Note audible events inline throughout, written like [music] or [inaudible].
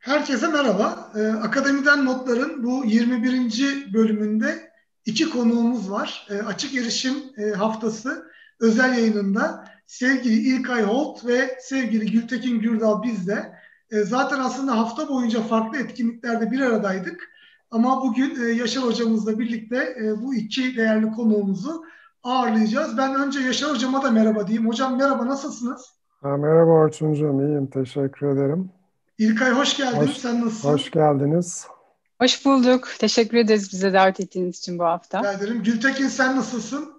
Herkese merhaba. Ee, Akademiden Notlar'ın bu 21. bölümünde iki konuğumuz var. Ee, açık Erişim e, Haftası özel yayınında sevgili İlkay Holt ve sevgili Gültekin Gürdal bizde. E, zaten aslında hafta boyunca farklı etkinliklerde bir aradaydık. Ama bugün e, Yaşar Hocamızla birlikte e, bu iki değerli konuğumuzu ağırlayacağız. Ben önce Yaşar Hocama da merhaba diyeyim. Hocam merhaba, nasılsınız? Ha, merhaba Orçuncuğum, iyiyim. Teşekkür ederim. İlkay hoş geldin. Hoş, Sen nasılsın? Hoş geldiniz. Hoş bulduk. Teşekkür ederiz bize davet ettiğiniz için bu hafta. Rica ederim. Gültekin sen nasılsın?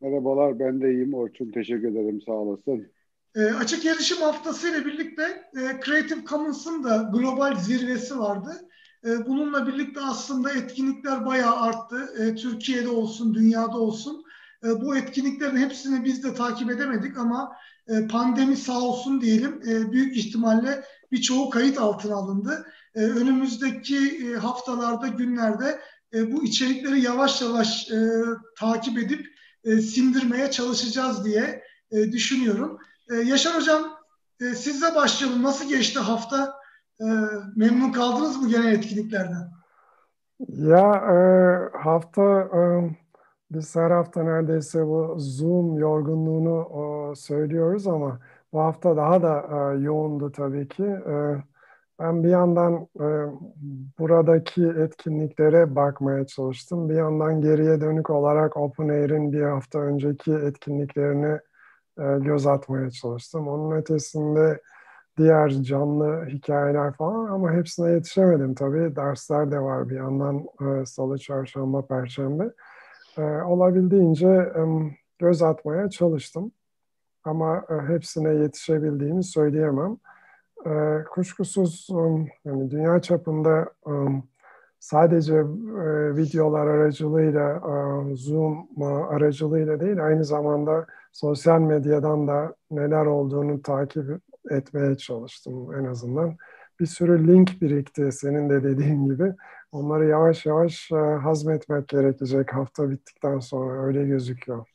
Merhabalar ben de iyiyim Orçun. Teşekkür ederim sağ olasın. E, açık erişim haftası ile birlikte e, Creative Commons'ın da global zirvesi vardı. E, bununla birlikte aslında etkinlikler bayağı arttı. E, Türkiye'de olsun, dünyada olsun. E, bu etkinliklerin hepsini biz de takip edemedik ama e, pandemi sağ olsun diyelim e, büyük ihtimalle birçoğu kayıt altına alındı. E, önümüzdeki e, haftalarda, günlerde e, bu içerikleri yavaş yavaş e, takip edip e, sindirmeye çalışacağız diye e, düşünüyorum. E, Yaşar Hocam e, sizle başlayalım. Nasıl geçti hafta? E, memnun kaldınız mı genel etkinliklerden? Ya e, hafta e, biz her hafta neredeyse bu Zoom yorgunluğunu e, söylüyoruz ama bu hafta daha da e, yoğundu tabii ki. E, ben bir yandan e, buradaki etkinliklere bakmaya çalıştım. Bir yandan geriye dönük olarak OpenAir'in bir hafta önceki etkinliklerini e, göz atmaya çalıştım. Onun ötesinde diğer canlı hikayeler falan ama hepsine yetişemedim tabii. Dersler de var bir yandan e, salı, çarşamba, perşembe. E, olabildiğince e, göz atmaya çalıştım ama e, hepsine yetişebildiğimi söyleyemem. E, kuşkusuz yani dünya çapında um, sadece e, videolar aracılığıyla, Zoom aracılığıyla değil, aynı zamanda sosyal medyadan da neler olduğunu takip etmeye çalıştım en azından. Bir sürü link birikti senin de dediğin gibi. Onları yavaş yavaş hazmetmek gerekecek hafta bittikten sonra öyle gözüküyor.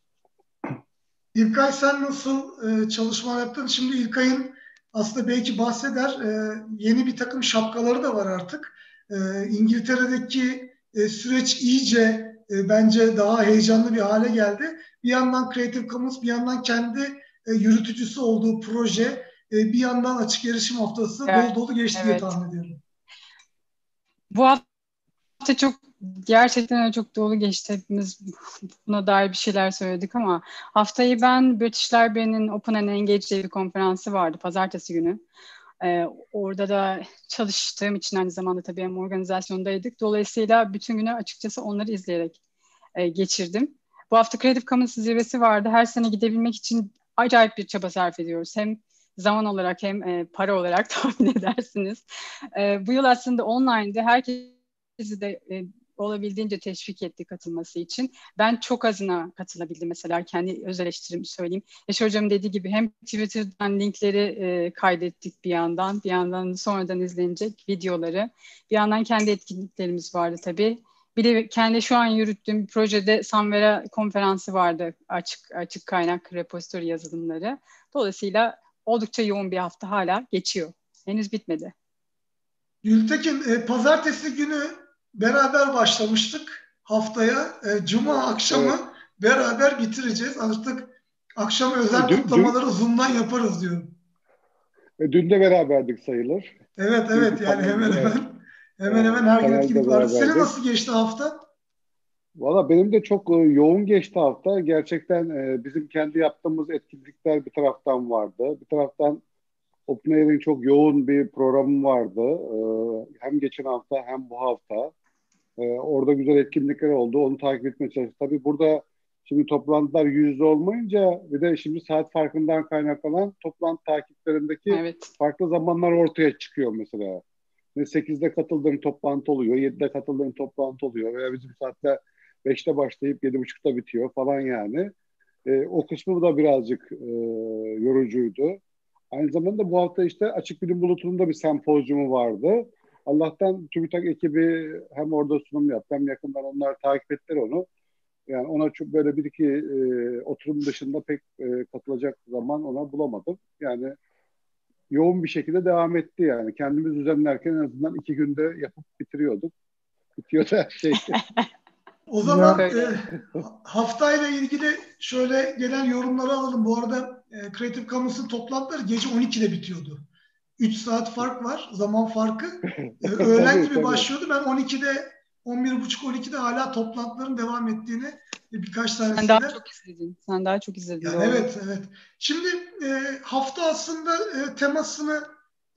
İlkay sen nasıl e, çalışma yaptın? Şimdi İlkay'ın aslında belki bahseder e, yeni bir takım şapkaları da var artık. E, İngiltere'deki e, süreç iyice e, bence daha heyecanlı bir hale geldi. Bir yandan Creative Commons bir yandan kendi e, yürütücüsü olduğu proje e, bir yandan açık erişim haftası evet. dolu dolu geçti evet. diye tahmin ediyorum. Bu hafta çok gerçekten çok dolu geçti. Hepimiz buna dair bir şeyler söyledik ama haftayı ben British Library'nin Open and Engage bir konferansı vardı pazartesi günü. Ee, orada da çalıştığım için aynı zamanda tabii hem organizasyondaydık. Dolayısıyla bütün günü açıkçası onları izleyerek e, geçirdim. Bu hafta Creative Commons zirvesi vardı. Her sene gidebilmek için acayip bir çaba sarf ediyoruz. Hem zaman olarak hem e, para olarak [laughs] tahmin edersiniz. E, bu yıl aslında online'de herkesi de e, olabildiğince teşvik etti katılması için. Ben çok azına katılabildim mesela kendi öz eleştirimi söyleyeyim. Yaşar Hocam dediği gibi hem Twitter'dan linkleri e, kaydettik bir yandan, bir yandan sonradan izlenecek videoları. Bir yandan kendi etkinliklerimiz vardı tabii. Bir de kendi şu an yürüttüğüm projede Samvera konferansı vardı. Açık açık kaynak repository yazılımları. Dolayısıyla oldukça yoğun bir hafta hala geçiyor. Henüz bitmedi. Gültekin, e, pazartesi günü beraber başlamıştık haftaya. E, Cuma akşamı evet. beraber bitireceğiz. Artık akşam özel dün, kutlamaları dün, Zoom'dan yaparız diyorum. E, dün de beraberdik sayılır. Evet evet yani hemen hemen hemen hemen her gün etkinlik var. Senin nasıl geçti hafta? Valla benim de çok e, yoğun geçti hafta. Gerçekten e, bizim kendi yaptığımız etkinlikler bir taraftan vardı. Bir taraftan OpenAI'nin çok yoğun bir programı vardı. E, hem geçen hafta hem bu hafta. E, orada güzel etkinlikler oldu. Onu takip etmeye çalıştık. Tabii burada şimdi toplantılar yüzde olmayınca bir de şimdi saat farkından kaynaklanan toplantı takiplerindeki evet. farklı zamanlar ortaya çıkıyor mesela. Ne 8'de katıldığım toplantı oluyor, 7'de katıldığım toplantı oluyor veya bizim saatte 5'te başlayıp 7.30'da bitiyor falan yani. E, o kısmı da birazcık e, yorucuydu. Aynı zamanda bu hafta işte Açık Bilim Bulutu'nun da bir sempozyumu vardı. Allah'tan TÜBİTAK ekibi hem orada sunum yaptı hem yakından onlar takip ettiler onu. Yani ona çok böyle bir iki e, oturum dışında pek e, katılacak zaman ona bulamadım. Yani yoğun bir şekilde devam etti yani. Kendimiz düzenlerken en azından iki günde yapıp bitiriyorduk. Bitiyordu her şey. [laughs] O zaman e, haftayla ilgili şöyle gelen yorumları alalım. Bu arada e, Creative Commons'ın toplantıları gece 12'de bitiyordu. 3 saat fark var, zaman farkı. [laughs] E, öğlen gibi başlıyordu. Ben 12'de 11.30-12'de hala toplantıların devam ettiğini birkaç tanesinde. Sen daha çok izledin. Sen daha çok izledin. Yani evet, evet. Şimdi e, hafta aslında e, temasını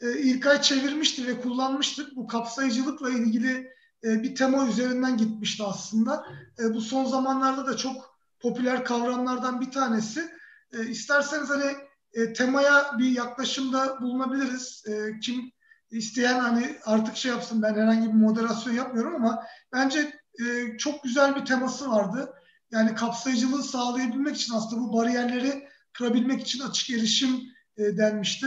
e, İlkay çevirmişti ve kullanmıştık. Bu kapsayıcılıkla ilgili e, bir tema üzerinden gitmişti aslında. E, bu son zamanlarda da çok popüler kavramlardan bir tanesi. E, isterseniz hani e, temaya bir yaklaşımda bulunabiliriz. E, kim isteyen hani artık şey yapsın ben herhangi bir moderasyon yapmıyorum ama bence e, çok güzel bir teması vardı. Yani kapsayıcılığı sağlayabilmek için aslında bu bariyerleri kırabilmek için açık erişim e, denmişti.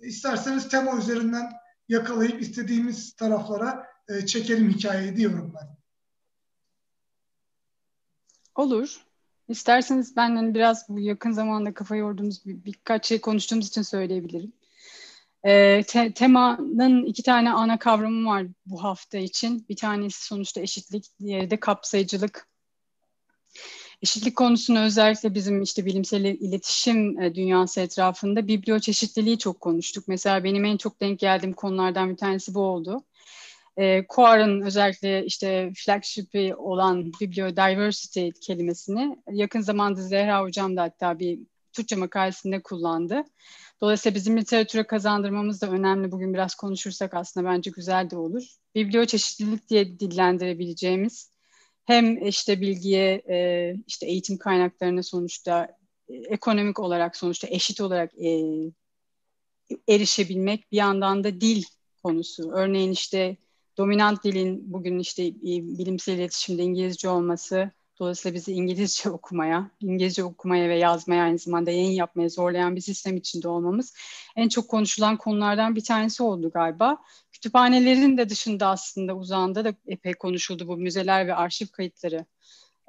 İsterseniz tema üzerinden yakalayıp istediğimiz taraflara e, çekelim hikayeyi diyorum ben. Olur. İsterseniz ben hani biraz bu yakın zamanda kafa yorduğumuz bir, birkaç şey konuştuğumuz için söyleyebilirim. E, te, temanın iki tane ana kavramı var bu hafta için. Bir tanesi sonuçta eşitlik, diğeri de kapsayıcılık. Eşitlik konusunu özellikle bizim işte bilimsel iletişim e, dünyası etrafında biblioçeşitliliği çok konuştuk. Mesela benim en çok denk geldiğim konulardan bir tanesi bu oldu. E, COAR'ın özellikle işte flagship'i olan bibliodiversity kelimesini yakın zamanda Zehra Hocam da hatta bir Türkçe makalesinde kullandı. Dolayısıyla bizim literatüre kazandırmamız da önemli. Bugün biraz konuşursak aslında bence güzel de olur. Biblio çeşitlilik diye dillendirebileceğimiz hem işte bilgiye, e, işte eğitim kaynaklarına sonuçta e, ekonomik olarak sonuçta eşit olarak e, erişebilmek bir yandan da dil konusu. Örneğin işte dominant dilin bugün işte bilimsel iletişimde İngilizce olması Dolayısıyla bizi İngilizce [laughs] okumaya, İngilizce okumaya ve yazmaya aynı zamanda yayın yapmaya zorlayan bir sistem içinde olmamız en çok konuşulan konulardan bir tanesi oldu galiba. Kütüphanelerin de dışında aslında uzağında da epey konuşuldu bu müzeler ve arşiv kayıtları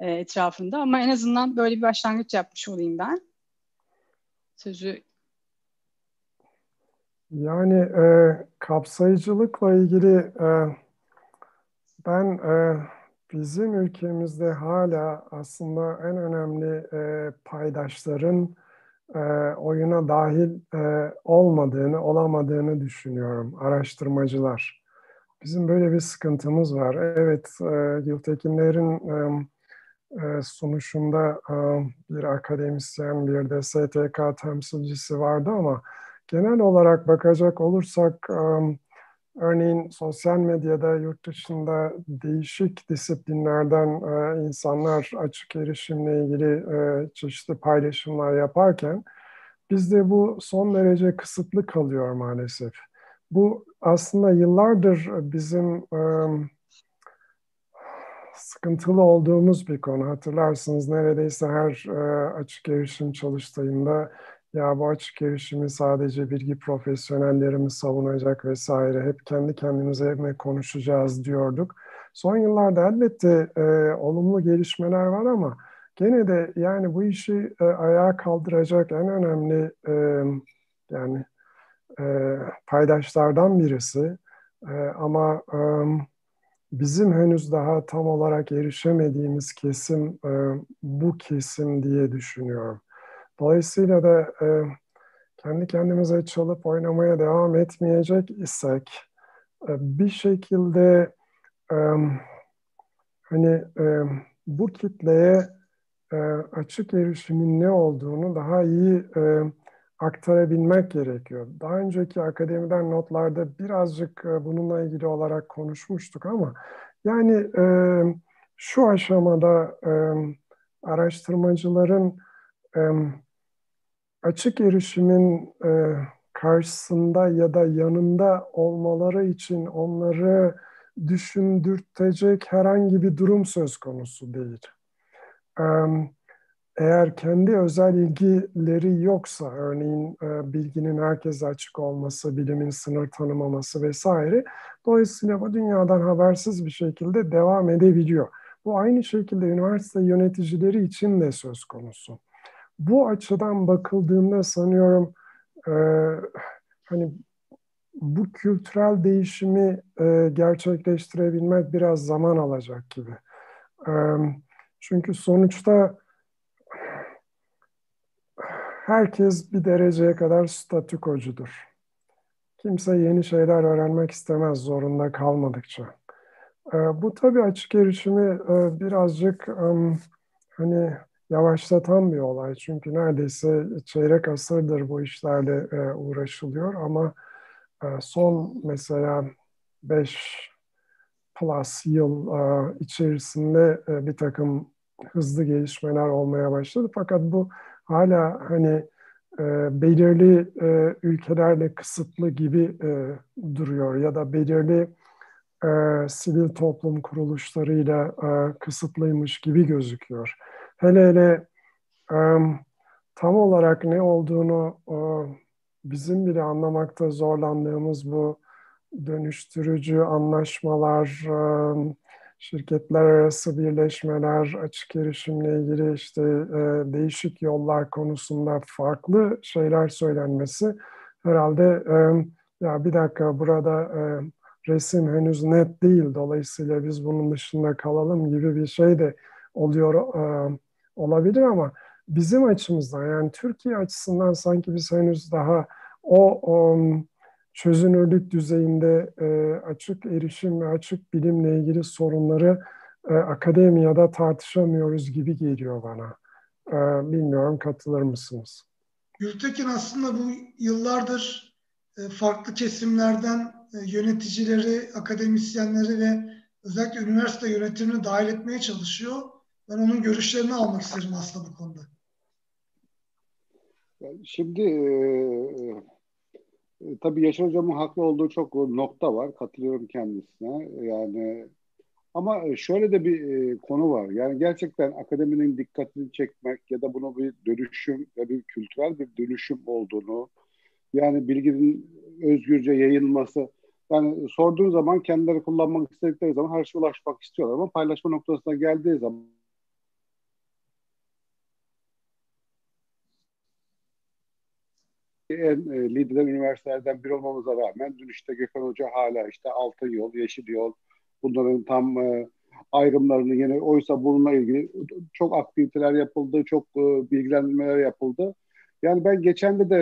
e, etrafında ama en azından böyle bir başlangıç yapmış olayım ben. Sözü yani e, kapsayıcılıkla ilgili e, ben e, bizim ülkemizde hala aslında en önemli e, paydaşların e, oyuna dahil e, olmadığını, olamadığını düşünüyorum araştırmacılar. Bizim böyle bir sıkıntımız var. Evet, e, Gültekinlerin e, e, sunuşunda e, bir akademisyen, bir de STK temsilcisi vardı ama genel olarak bakacak olursak Örneğin sosyal medyada yurt dışında değişik disiplinlerden insanlar açık erişimle ilgili çeşitli paylaşımlar yaparken bizde bu son derece kısıtlı kalıyor maalesef. Bu aslında yıllardır bizim sıkıntılı olduğumuz bir konu. Hatırlarsınız neredeyse her açık erişim çalıştayında ya bu açık erişimi sadece bilgi profesyonelleri mi savunacak vesaire hep kendi kendimize mi konuşacağız diyorduk. Son yıllarda elbette e, olumlu gelişmeler var ama gene de yani bu işi e, ayağa kaldıracak en önemli e, yani e, paydaşlardan birisi e, ama e, bizim henüz daha tam olarak erişemediğimiz kesim e, bu kesim diye düşünüyorum. Dolayısıyla da e, kendi kendimize çalıp oynamaya devam etmeyecek isek e, bir şekilde e, hani e, bu kitleye e, açık erişimin ne olduğunu daha iyi e, aktarabilmek gerekiyor. Daha önceki akademiden notlarda birazcık e, bununla ilgili olarak konuşmuştuk ama yani e, şu aşamada e, araştırmacıların e, açık erişimin e, karşısında ya da yanında olmaları için onları düşündürtecek herhangi bir durum söz konusu değil. E, eğer kendi özel ilgileri yoksa, örneğin e, bilginin herkese açık olması, bilimin sınır tanımaması vesaire, dolayısıyla bu dünyadan habersiz bir şekilde devam edebiliyor. Bu aynı şekilde üniversite yöneticileri için de söz konusu bu açıdan bakıldığında sanıyorum e, hani bu kültürel değişimi e, gerçekleştirebilmek biraz zaman alacak gibi. E, çünkü sonuçta herkes bir dereceye kadar statükocudur. Kimse yeni şeyler öğrenmek istemez zorunda kalmadıkça. E, bu tabii açık erişimi e, birazcık e, hani yavaşlatan bir olay. Çünkü neredeyse çeyrek asırdır bu işlerle e, uğraşılıyor ama e, son mesela 5 plus yıl e, içerisinde e, bir takım hızlı gelişmeler olmaya başladı. Fakat bu hala hani e, belirli e, ülkelerle kısıtlı gibi e, duruyor ya da belirli e, sivil toplum kuruluşlarıyla e, kısıtlıymış gibi gözüküyor. Hele hele tam olarak ne olduğunu e, bizim bile anlamakta zorlandığımız bu dönüştürücü anlaşmalar, şirketler arası birleşmeler, açık erişimle ilgili işte e, değişik yollar konusunda farklı şeyler söylenmesi herhalde ya bir dakika burada resim henüz net değil. Dolayısıyla biz bunun dışında kalalım gibi bir şey de oluyor olabilir ama bizim açımızdan yani Türkiye açısından sanki biz henüz daha o, o çözünürlük düzeyinde e, açık erişim ve açık bilimle ilgili sorunları e, akademiyada tartışamıyoruz gibi geliyor bana. E, bilmiyorum katılır mısınız? Gültekin aslında bu yıllardır e, farklı kesimlerden e, yöneticileri, akademisyenleri ve özellikle üniversite yönetimini dahil etmeye çalışıyor. Ben onun görüşlerini almak isterim aslında bu konuda. Şimdi e, e, tabii Yaşar Hocam'ın haklı olduğu çok nokta var. Katılıyorum kendisine. Yani ama şöyle de bir e, konu var. Yani gerçekten akademinin dikkatini çekmek ya da bunu bir dönüşüm ve bir kültürel bir dönüşüm olduğunu yani bilginin özgürce yayılması yani sorduğun zaman kendileri kullanmak istedikleri zaman her şeye ulaşmak istiyorlar ama paylaşma noktasına geldiği zaman en e, lider üniversitelerden biri olmamıza rağmen dün işte Gökhan Hoca hala işte altın yol, yeşil yol bunların tam e, ayrımlarını yine oysa bununla ilgili çok aktiviteler yapıldı, çok e, bilgilendirmeler yapıldı. Yani ben geçen de de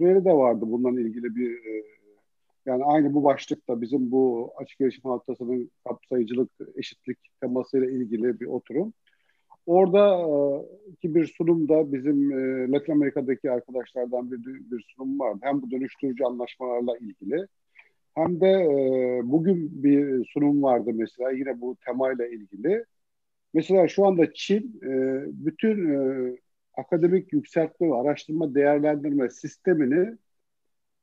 e, de vardı bununla ilgili bir e, yani aynı bu başlıkta bizim bu açık erişim haftasının kapsayıcılık, eşitlik temasıyla ilgili bir oturum. Orada e, ki bir sunumda bizim e, Latin Amerika'daki arkadaşlardan bir, bir sunum vardı. Hem bu dönüştürücü anlaşmalarla ilgili hem de e, bugün bir sunum vardı mesela yine bu temayla ilgili. Mesela şu anda Çin bütün akademik yükseltme ve araştırma değerlendirme sistemini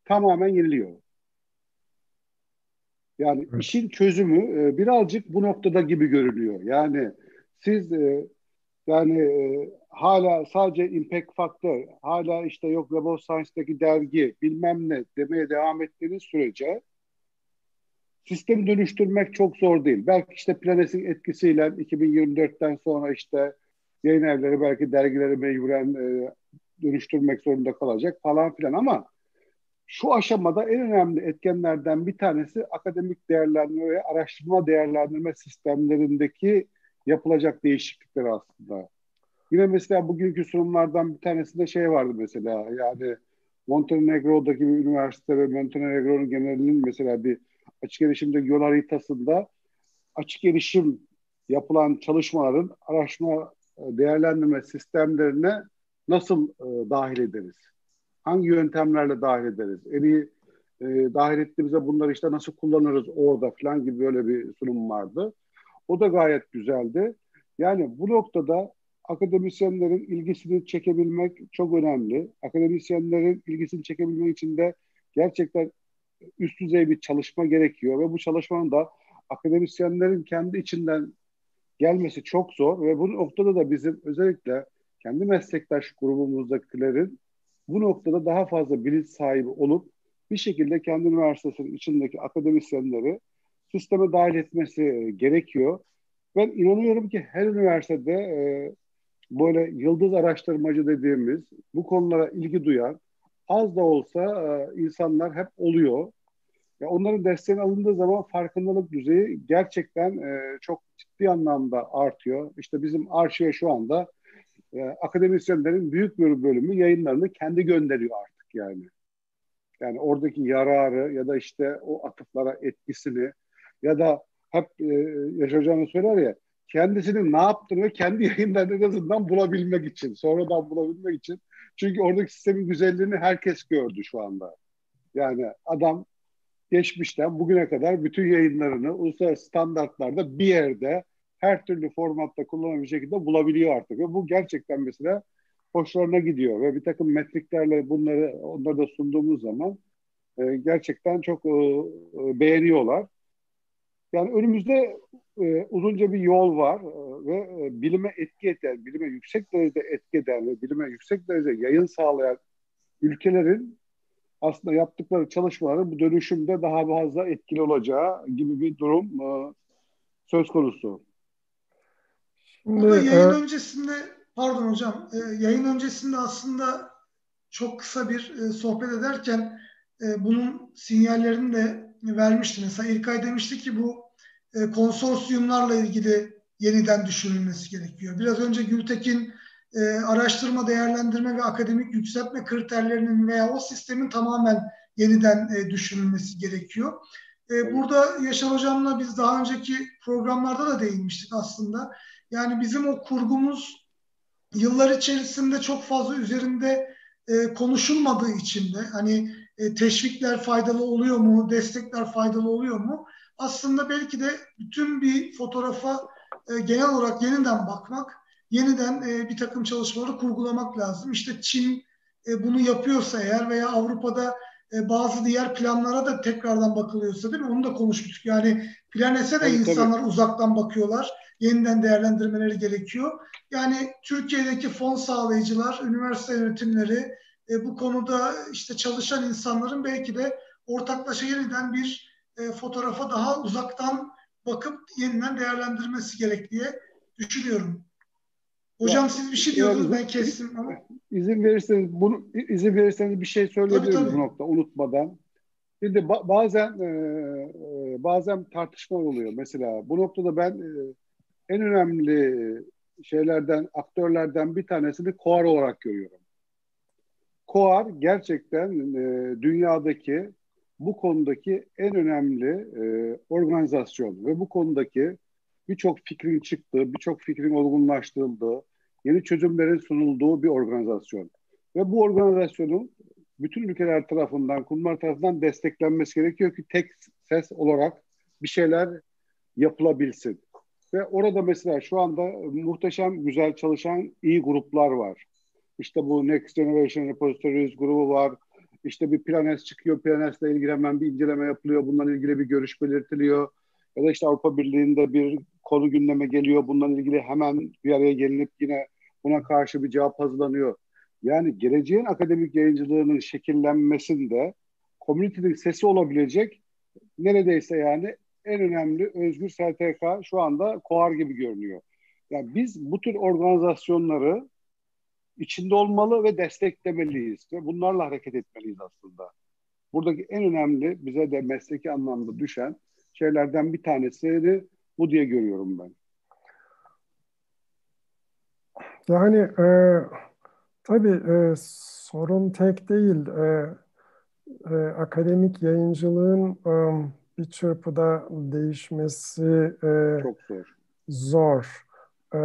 tamamen yeniliyor. Yani evet. işin çözümü birazcık bu noktada gibi görünüyor. Yani siz yani e, hala sadece impact faktör, hala işte yok of Science'daki dergi bilmem ne demeye devam ettiğiniz sürece sistemi dönüştürmek çok zor değil. Belki işte Planes'in etkisiyle 2024'ten sonra işte yayın evleri belki dergileri mecburen e, dönüştürmek zorunda kalacak falan filan ama şu aşamada en önemli etkenlerden bir tanesi akademik değerlendirme ve araştırma değerlendirme sistemlerindeki yapılacak değişiklikler aslında. Yine mesela bugünkü sunumlardan bir tanesinde şey vardı mesela yani Montenegro'daki bir üniversite ve Montenegro'nun genelinin mesela bir açık erişimde yol haritasında açık erişim yapılan çalışmaların araştırma e, değerlendirme sistemlerine nasıl e, dahil ederiz? Hangi yöntemlerle dahil ederiz? En iyi e, dahil ettiğimizde bunları işte nasıl kullanırız orada falan gibi böyle bir sunum vardı. O da gayet güzeldi. Yani bu noktada akademisyenlerin ilgisini çekebilmek çok önemli. Akademisyenlerin ilgisini çekebilmek için de gerçekten üst düzey bir çalışma gerekiyor ve bu çalışmanın da akademisyenlerin kendi içinden gelmesi çok zor ve bu noktada da bizim özellikle kendi meslektaş grubumuzdakilerin bu noktada daha fazla bilinç sahibi olup bir şekilde kendi üniversitesinin içindeki akademisyenleri sisteme dahil etmesi e, gerekiyor. Ben inanıyorum ki her üniversitede e, böyle yıldız araştırmacı dediğimiz bu konulara ilgi duyan az da olsa e, insanlar hep oluyor. Ya onların desteğini alındığı zaman farkındalık düzeyi gerçekten e, çok ciddi anlamda artıyor. İşte bizim arşive şu anda e, akademisyenlerin büyük bir bölümü yayınlarını kendi gönderiyor artık yani. Yani oradaki yararı ya da işte o atıflara etkisini ya da hep e, yaşayacağını söyler ya kendisinin ne yaptığını kendi [laughs] yayınlarını en azından bulabilmek için, sonradan bulabilmek için. Çünkü oradaki sistemin güzelliğini herkes gördü şu anda. Yani adam geçmişten bugüne kadar bütün yayınlarını uluslararası standartlarda bir yerde her türlü formatta kullanılan şekilde bulabiliyor artık. Ve bu gerçekten mesela hoşlarına gidiyor ve bir takım metriklerle bunları onları da sunduğumuz zaman e, gerçekten çok e, e beğeniyorlar. Yani önümüzde e, uzunca bir yol var e, ve e, bilime etki eden, bilime yüksek derecede etki eden ve bilime yüksek derecede yayın sağlayan ülkelerin aslında yaptıkları çalışmaların bu dönüşümde daha fazla etkili olacağı gibi bir durum e, söz konusu. Şimdi, Burada yayın e, öncesinde, pardon hocam, e, yayın öncesinde aslında çok kısa bir e, sohbet ederken e, bunun sinyallerini de vermişti. Mesela İlkay demişti ki bu e, konsorsiyumlarla ilgili yeniden düşünülmesi gerekiyor. Biraz önce Gültekin e, araştırma, değerlendirme ve akademik yükseltme kriterlerinin veya o sistemin tamamen yeniden e, düşünülmesi gerekiyor. E, burada Yaşar Hocam'la biz daha önceki programlarda da değinmiştik aslında. Yani bizim o kurgumuz yıllar içerisinde çok fazla üzerinde e, konuşulmadığı için de hani e, teşvikler faydalı oluyor mu, destekler faydalı oluyor mu? Aslında belki de bütün bir fotoğrafa e, genel olarak yeniden bakmak, yeniden e, bir takım çalışmaları kurgulamak lazım. İşte Çin e, bunu yapıyorsa eğer veya Avrupa'da e, bazı diğer planlara da tekrardan bakılıyorsa değil mi? Onu da konuşmuştuk. Yani Plan S'e de tabii, insanlar tabii. uzaktan bakıyorlar. Yeniden değerlendirmeleri gerekiyor. Yani Türkiye'deki fon sağlayıcılar, üniversite yönetimleri, e, bu konuda işte çalışan insanların belki de ortaklaşa yeniden bir e, fotoğrafa daha uzaktan bakıp yeniden değerlendirmesi gerek diye düşünüyorum. Hocam ya, siz bir şey diyordunuz ben kestim ama. İzin verirseniz bunu izin verirseniz bir şey söyleyebilirim bu nokta unutmadan. Şimdi ba- bazen e, e, bazen tartışmalar oluyor. Mesela bu noktada ben e, en önemli şeylerden, aktörlerden bir tanesini KOAR olarak görüyorum. KOAR gerçekten e, dünyadaki bu konudaki en önemli e, organizasyon ve bu konudaki birçok fikrin çıktığı, birçok fikrin olgunlaştırıldığı, yeni çözümlerin sunulduğu bir organizasyon. Ve bu organizasyonun bütün ülkeler tarafından, kurumlar tarafından desteklenmesi gerekiyor ki tek ses olarak bir şeyler yapılabilsin. Ve orada mesela şu anda muhteşem, güzel çalışan iyi gruplar var. İşte bu Next Generation Repositories grubu var. İşte bir Planes çıkıyor. Planes'le ilgili hemen bir inceleme yapılıyor. Bununla ilgili bir görüş belirtiliyor. Ya da işte Avrupa Birliği'nde bir konu gündeme geliyor. Bununla ilgili hemen bir araya gelinip yine buna karşı bir cevap hazırlanıyor. Yani geleceğin akademik yayıncılığının şekillenmesinde komünitenin sesi olabilecek neredeyse yani en önemli özgür STK şu anda KOAR gibi görünüyor. Yani biz bu tür organizasyonları içinde olmalı ve desteklemeliyiz ve bunlarla hareket etmeliyiz aslında. Buradaki en önemli bize de mesleki anlamda düşen şeylerden bir tanesini bu diye görüyorum ben. Yani e, tabii e, sorun tek değil. E, e, akademik yayıncılığın e, bir çırpıda değişmesi e, çok zor. Zor. E,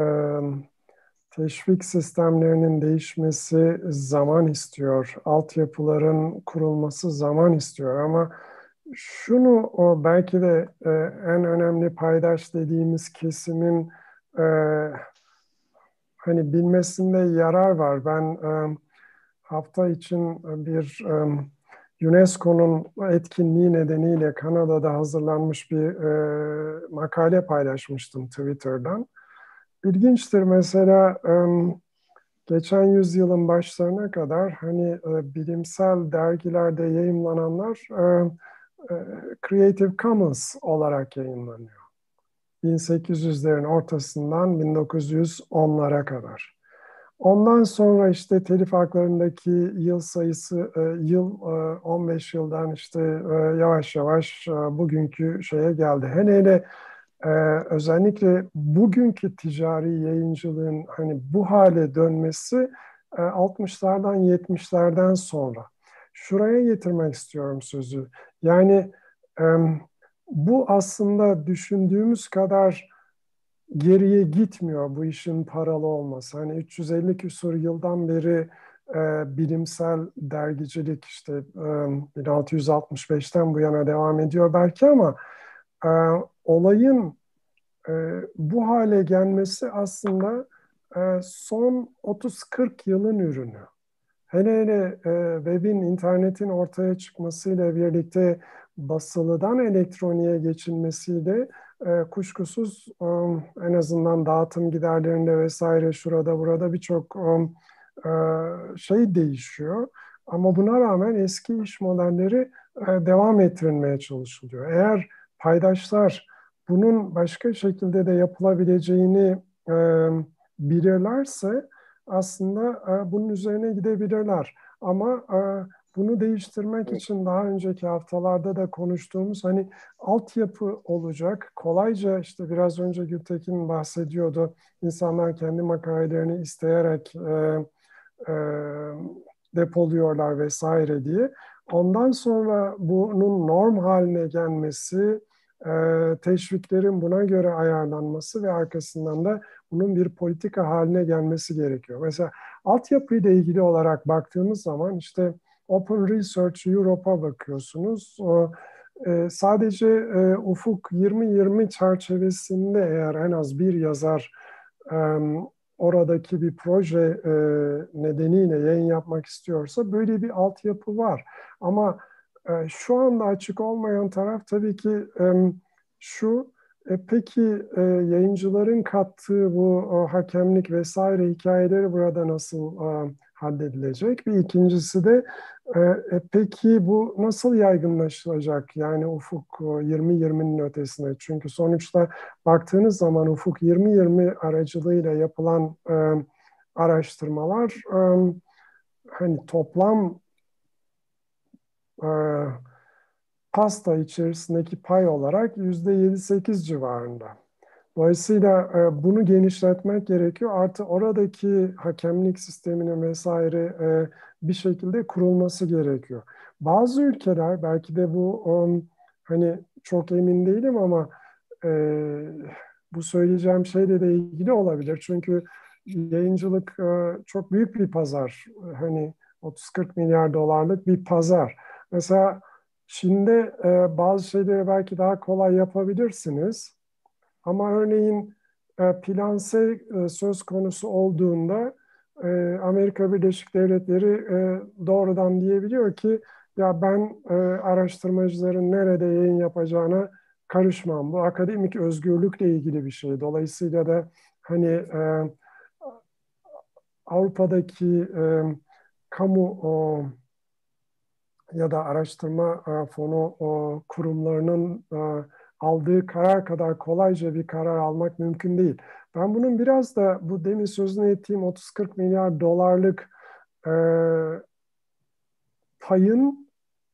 teşvik sistemlerinin değişmesi zaman istiyor. Altyapıların kurulması zaman istiyor ama şunu o belki de e, en önemli paydaş dediğimiz kesimin e, hani bilmesinde yarar var. Ben e, hafta için bir e, UNESCO'nun etkinliği nedeniyle Kanada'da hazırlanmış bir e, makale paylaşmıştım Twitter'dan. İlginçtir mesela geçen yüzyılın başlarına kadar hani e, bilimsel dergilerde yayınlananlar e, e, Creative Commons olarak yayınlanıyor. 1800'lerin ortasından 1910'lara kadar. Ondan sonra işte telif haklarındaki yıl sayısı, yıl 15 e, yıldan işte yavaş yavaş bugünkü şeye geldi. Hele hele özellikle bugünkü ticari yayıncılığın hani bu hale dönmesi 60'lardan 70'lerden sonra. Şuraya getirmek istiyorum sözü. Yani bu aslında düşündüğümüz kadar geriye gitmiyor bu işin paralı olması. Hani 350 küsur yıldan beri e, bilimsel dergicilik işte e, 1665'ten bu yana devam ediyor belki ama e, olayın e, bu hale gelmesi aslında e, son 30-40 yılın ürünü. Hele hele e, webin, internetin ortaya çıkmasıyla birlikte basılıdan elektroniğe geçilmesiyle e, kuşkusuz um, en azından dağıtım giderlerinde vesaire şurada burada birçok um, e, şey değişiyor. Ama buna rağmen eski iş modelleri e, devam ettirilmeye çalışılıyor. Eğer paydaşlar bunun başka şekilde de yapılabileceğini e, bilirlerse aslında e, bunun üzerine gidebilirler. Ama e, bunu değiştirmek için daha önceki haftalarda da konuştuğumuz hani altyapı olacak. Kolayca işte biraz önce Gültekin bahsediyordu. İnsanlar kendi makalelerini isteyerek e, e, depoluyorlar vesaire diye. Ondan sonra bunun norm haline gelmesi, e, teşviklerin buna göre ayarlanması ve arkasından da bunun bir politika haline gelmesi gerekiyor. Mesela altyapıyla ilgili olarak baktığımız zaman işte Open Research Europe'a bakıyorsunuz. O, e, sadece e, Ufuk 2020 çerçevesinde eğer en az bir yazar e, oradaki bir proje e, nedeniyle yayın yapmak istiyorsa böyle bir altyapı var. Ama e, şu anda açık olmayan taraf tabii ki e, şu, e, peki e, yayıncıların kattığı bu o, hakemlik vesaire hikayeleri burada nasıl e, halledilecek? Bir ikincisi de e, e, peki bu nasıl yaygınlaşılacak? Yani ufuk 20-20'nin ötesine. Çünkü sonuçta baktığınız zaman ufuk 20-20 aracılığıyla yapılan e, araştırmalar e, hani toplam e, pasta içerisindeki pay olarak %7-8 civarında. Dolayısıyla e, bunu genişletmek gerekiyor. Artı oradaki hakemlik sisteminin vesaire e, bir şekilde kurulması gerekiyor. Bazı ülkeler belki de bu um, hani çok emin değilim ama e, bu söyleyeceğim şeyle de ilgili olabilir. Çünkü yayıncılık e, çok büyük bir pazar. Hani 30-40 milyar dolarlık bir pazar. Mesela Çin'de e, bazı şeyleri belki daha kolay yapabilirsiniz. Ama örneğin e, planse e, söz konusu olduğunda e, Amerika Birleşik Devletleri e, doğrudan diyebiliyor ki ya ben e, araştırmacıların nerede yayın yapacağına karışmam. Bu akademik özgürlükle ilgili bir şey. Dolayısıyla da hani e, Avrupa'daki e, kamu o, ya da araştırma e, fonu o, kurumlarının e, aldığı karar kadar kolayca bir karar almak mümkün değil. Ben bunun biraz da bu demin sözünü ettiğim 30-40 milyar dolarlık e, payın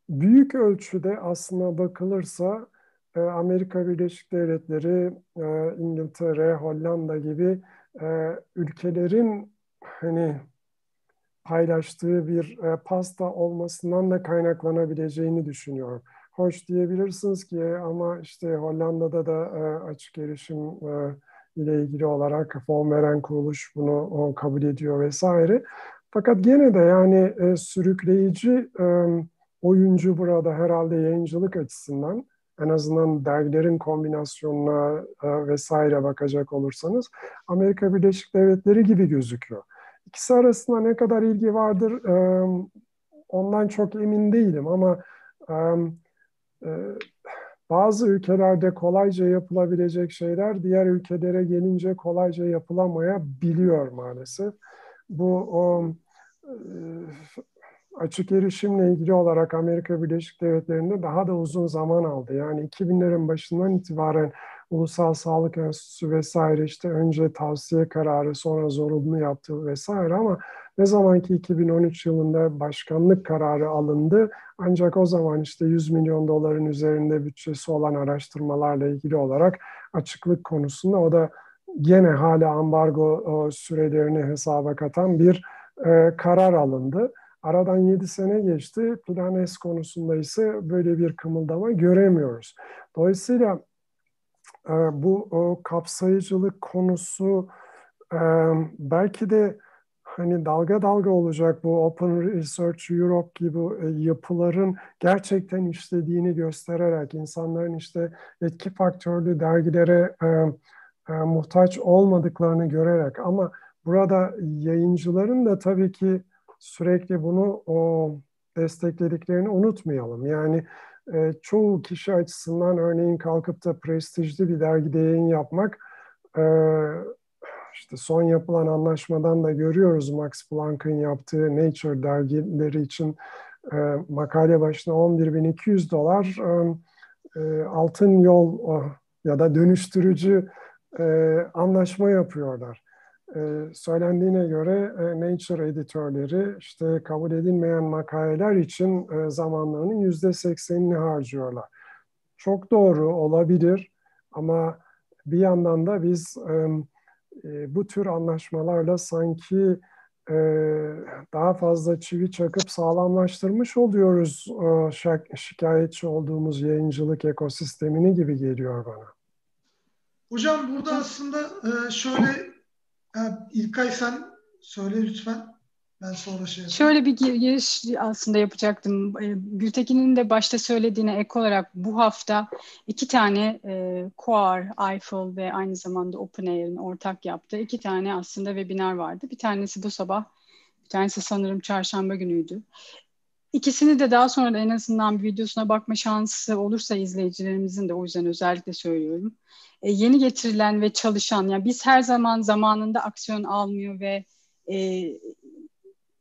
büyük ölçüde aslına bakılırsa e, Amerika Birleşik Devletleri, e, İngiltere, Hollanda gibi e, ülkelerin hani paylaştığı bir e, pasta olmasından da kaynaklanabileceğini düşünüyorum. Hoş diyebilirsiniz ki ama işte Hollanda'da da e, açık erişim e, ile ilgili olarak fon veren kuruluş bunu kabul ediyor vesaire. Fakat gene de yani e, sürükleyici e, oyuncu burada herhalde yayıncılık açısından en azından dergilerin kombinasyonuna e, vesaire bakacak olursanız Amerika Birleşik Devletleri gibi gözüküyor. İkisi arasında ne kadar ilgi vardır e, ondan çok emin değilim ama e, e, bazı ülkelerde kolayca yapılabilecek şeyler diğer ülkelere gelince kolayca yapılamayabiliyor maalesef. Bu o, e, açık erişimle ilgili olarak Amerika Birleşik Devletleri'nde daha da uzun zaman aldı. Yani 2000'lerin başından itibaren Ulusal Sağlık Enstitüsü vesaire işte önce tavsiye kararı sonra zorunlu yaptı vesaire ama ne zamanki 2013 yılında başkanlık kararı alındı ancak o zaman işte 100 milyon doların üzerinde bütçesi olan araştırmalarla ilgili olarak açıklık konusunda o da gene hala ambargo sürelerini hesaba katan bir e, karar alındı. Aradan 7 sene geçti. Plan S konusunda ise böyle bir kımıldama göremiyoruz. Dolayısıyla e, bu o kapsayıcılık konusu e, belki de hani dalga dalga olacak bu Open Research Europe gibi e, yapıların gerçekten işlediğini göstererek insanların işte etki faktörlü dergilere e, e, muhtaç olmadıklarını görerek ama burada yayıncıların da tabii ki sürekli bunu o desteklediklerini unutmayalım. Yani e, çoğu kişi açısından örneğin kalkıp da prestijli bir dergide yayın yapmak e, işte son yapılan anlaşmadan da görüyoruz Max Planck'ın yaptığı Nature dergileri için e, makale başına 11.200 dolar e, altın yol o, ya da dönüştürücü e, anlaşma yapıyorlar. E, söylendiğine göre e, Nature editörleri işte kabul edilmeyen makaleler için e, zamanlarının yüzde seksenini harcıyorlar. Çok doğru olabilir ama bir yandan da biz e, bu tür anlaşmalarla sanki e, daha fazla çivi çakıp sağlamlaştırmış oluyoruz e, şikayetçi olduğumuz yayıncılık ekosistemini gibi geliyor bana. Hocam burada aslında e, şöyle e, İlkay sen söyle lütfen. Ben sonra şey Şöyle bir giriş aslında yapacaktım. E, Gültekin'in de başta söylediğine ek olarak bu hafta iki tane e, Quar, Eiffel ve aynı zamanda OpenAI'nin ortak yaptığı iki tane aslında webinar vardı. Bir tanesi bu sabah, bir tanesi sanırım çarşamba günüydü. İkisini de daha sonra da en azından bir videosuna bakma şansı olursa izleyicilerimizin de o yüzden özellikle söylüyorum. E, yeni getirilen ve çalışan, yani biz her zaman zamanında aksiyon almıyor ve e,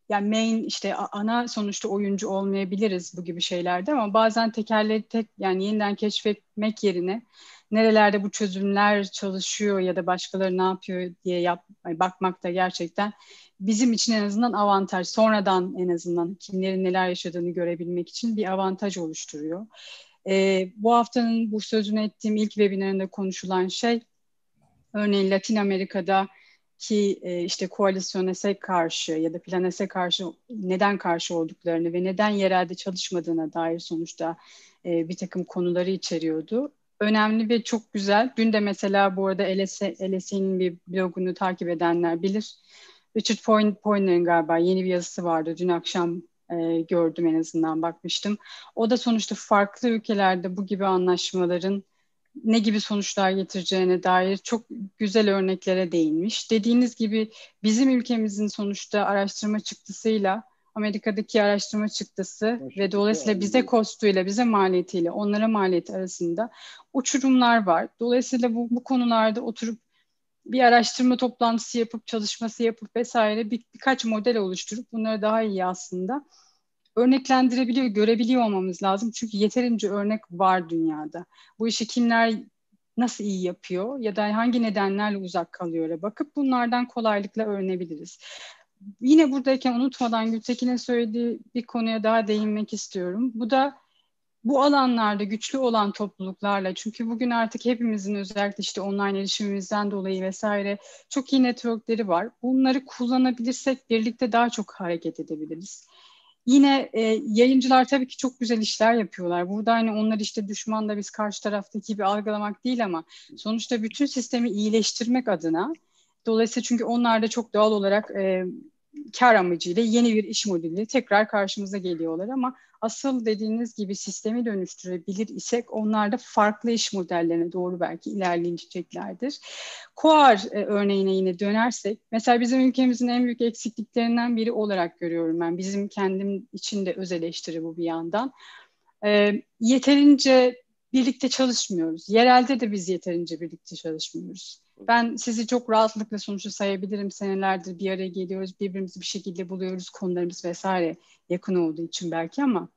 yani main işte ana sonuçta oyuncu olmayabiliriz bu gibi şeylerde ama bazen tekerleri tek yani yeniden keşfetmek yerine nerelerde bu çözümler çalışıyor ya da başkaları ne yapıyor diye yap, bakmak da gerçekten bizim için en azından avantaj. Sonradan en azından kimlerin neler yaşadığını görebilmek için bir avantaj oluşturuyor. Ee, bu haftanın bu sözünü ettiğim ilk webinarında konuşulan şey örneğin Latin Amerika'da ki e, işte koalisyona karşı ya da planese karşı neden karşı olduklarını ve neden yerelde çalışmadığına dair sonuçta e, bir takım konuları içeriyordu. Önemli ve çok güzel. Dün de mesela bu arada LSE'nin bir blogunu takip edenler bilir. Richard Poynter'ın galiba yeni bir yazısı vardı. Dün akşam e, gördüm en azından bakmıştım. O da sonuçta farklı ülkelerde bu gibi anlaşmaların ne gibi sonuçlar getireceğine dair çok güzel örneklere değinmiş. Dediğiniz gibi bizim ülkemizin sonuçta araştırma çıktısıyla Amerika'daki araştırma çıktısı ve dolayısıyla bize kostuyla, bize maliyetiyle, onlara maliyet arasında uçurumlar var. Dolayısıyla bu, bu konularda oturup bir araştırma toplantısı yapıp, çalışması yapıp vesaire bir, birkaç model oluşturup bunları daha iyi aslında örneklendirebiliyor, görebiliyor olmamız lazım. Çünkü yeterince örnek var dünyada. Bu işi kimler nasıl iyi yapıyor ya da hangi nedenlerle uzak kalıyor bakıp bunlardan kolaylıkla öğrenebiliriz. Yine buradayken unutmadan Gültekin'in söylediği bir konuya daha değinmek istiyorum. Bu da bu alanlarda güçlü olan topluluklarla çünkü bugün artık hepimizin özellikle işte online erişimimizden dolayı vesaire çok iyi networkleri var. Bunları kullanabilirsek birlikte daha çok hareket edebiliriz. Yine e, yayıncılar tabii ki çok güzel işler yapıyorlar. Burada hani onlar işte düşman da biz karşı taraftaki gibi algılamak değil ama sonuçta bütün sistemi iyileştirmek adına dolayısıyla çünkü onlar da çok doğal olarak e, kar amacıyla yeni bir iş modeli tekrar karşımıza geliyorlar ama asıl dediğiniz gibi sistemi dönüştürebilir isek onlar da farklı iş modellerine doğru belki ilerleyeceklerdir. Koar e, örneğine yine dönersek mesela bizim ülkemizin en büyük eksikliklerinden biri olarak görüyorum ben. Bizim kendim için de öz eleştiri bu bir yandan. E, yeterince birlikte çalışmıyoruz. Yerelde de biz yeterince birlikte çalışmıyoruz. Ben sizi çok rahatlıkla sonuçta sayabilirim. Senelerdir bir araya geliyoruz, birbirimizi bir şekilde buluyoruz, konularımız vesaire yakın olduğu için belki ama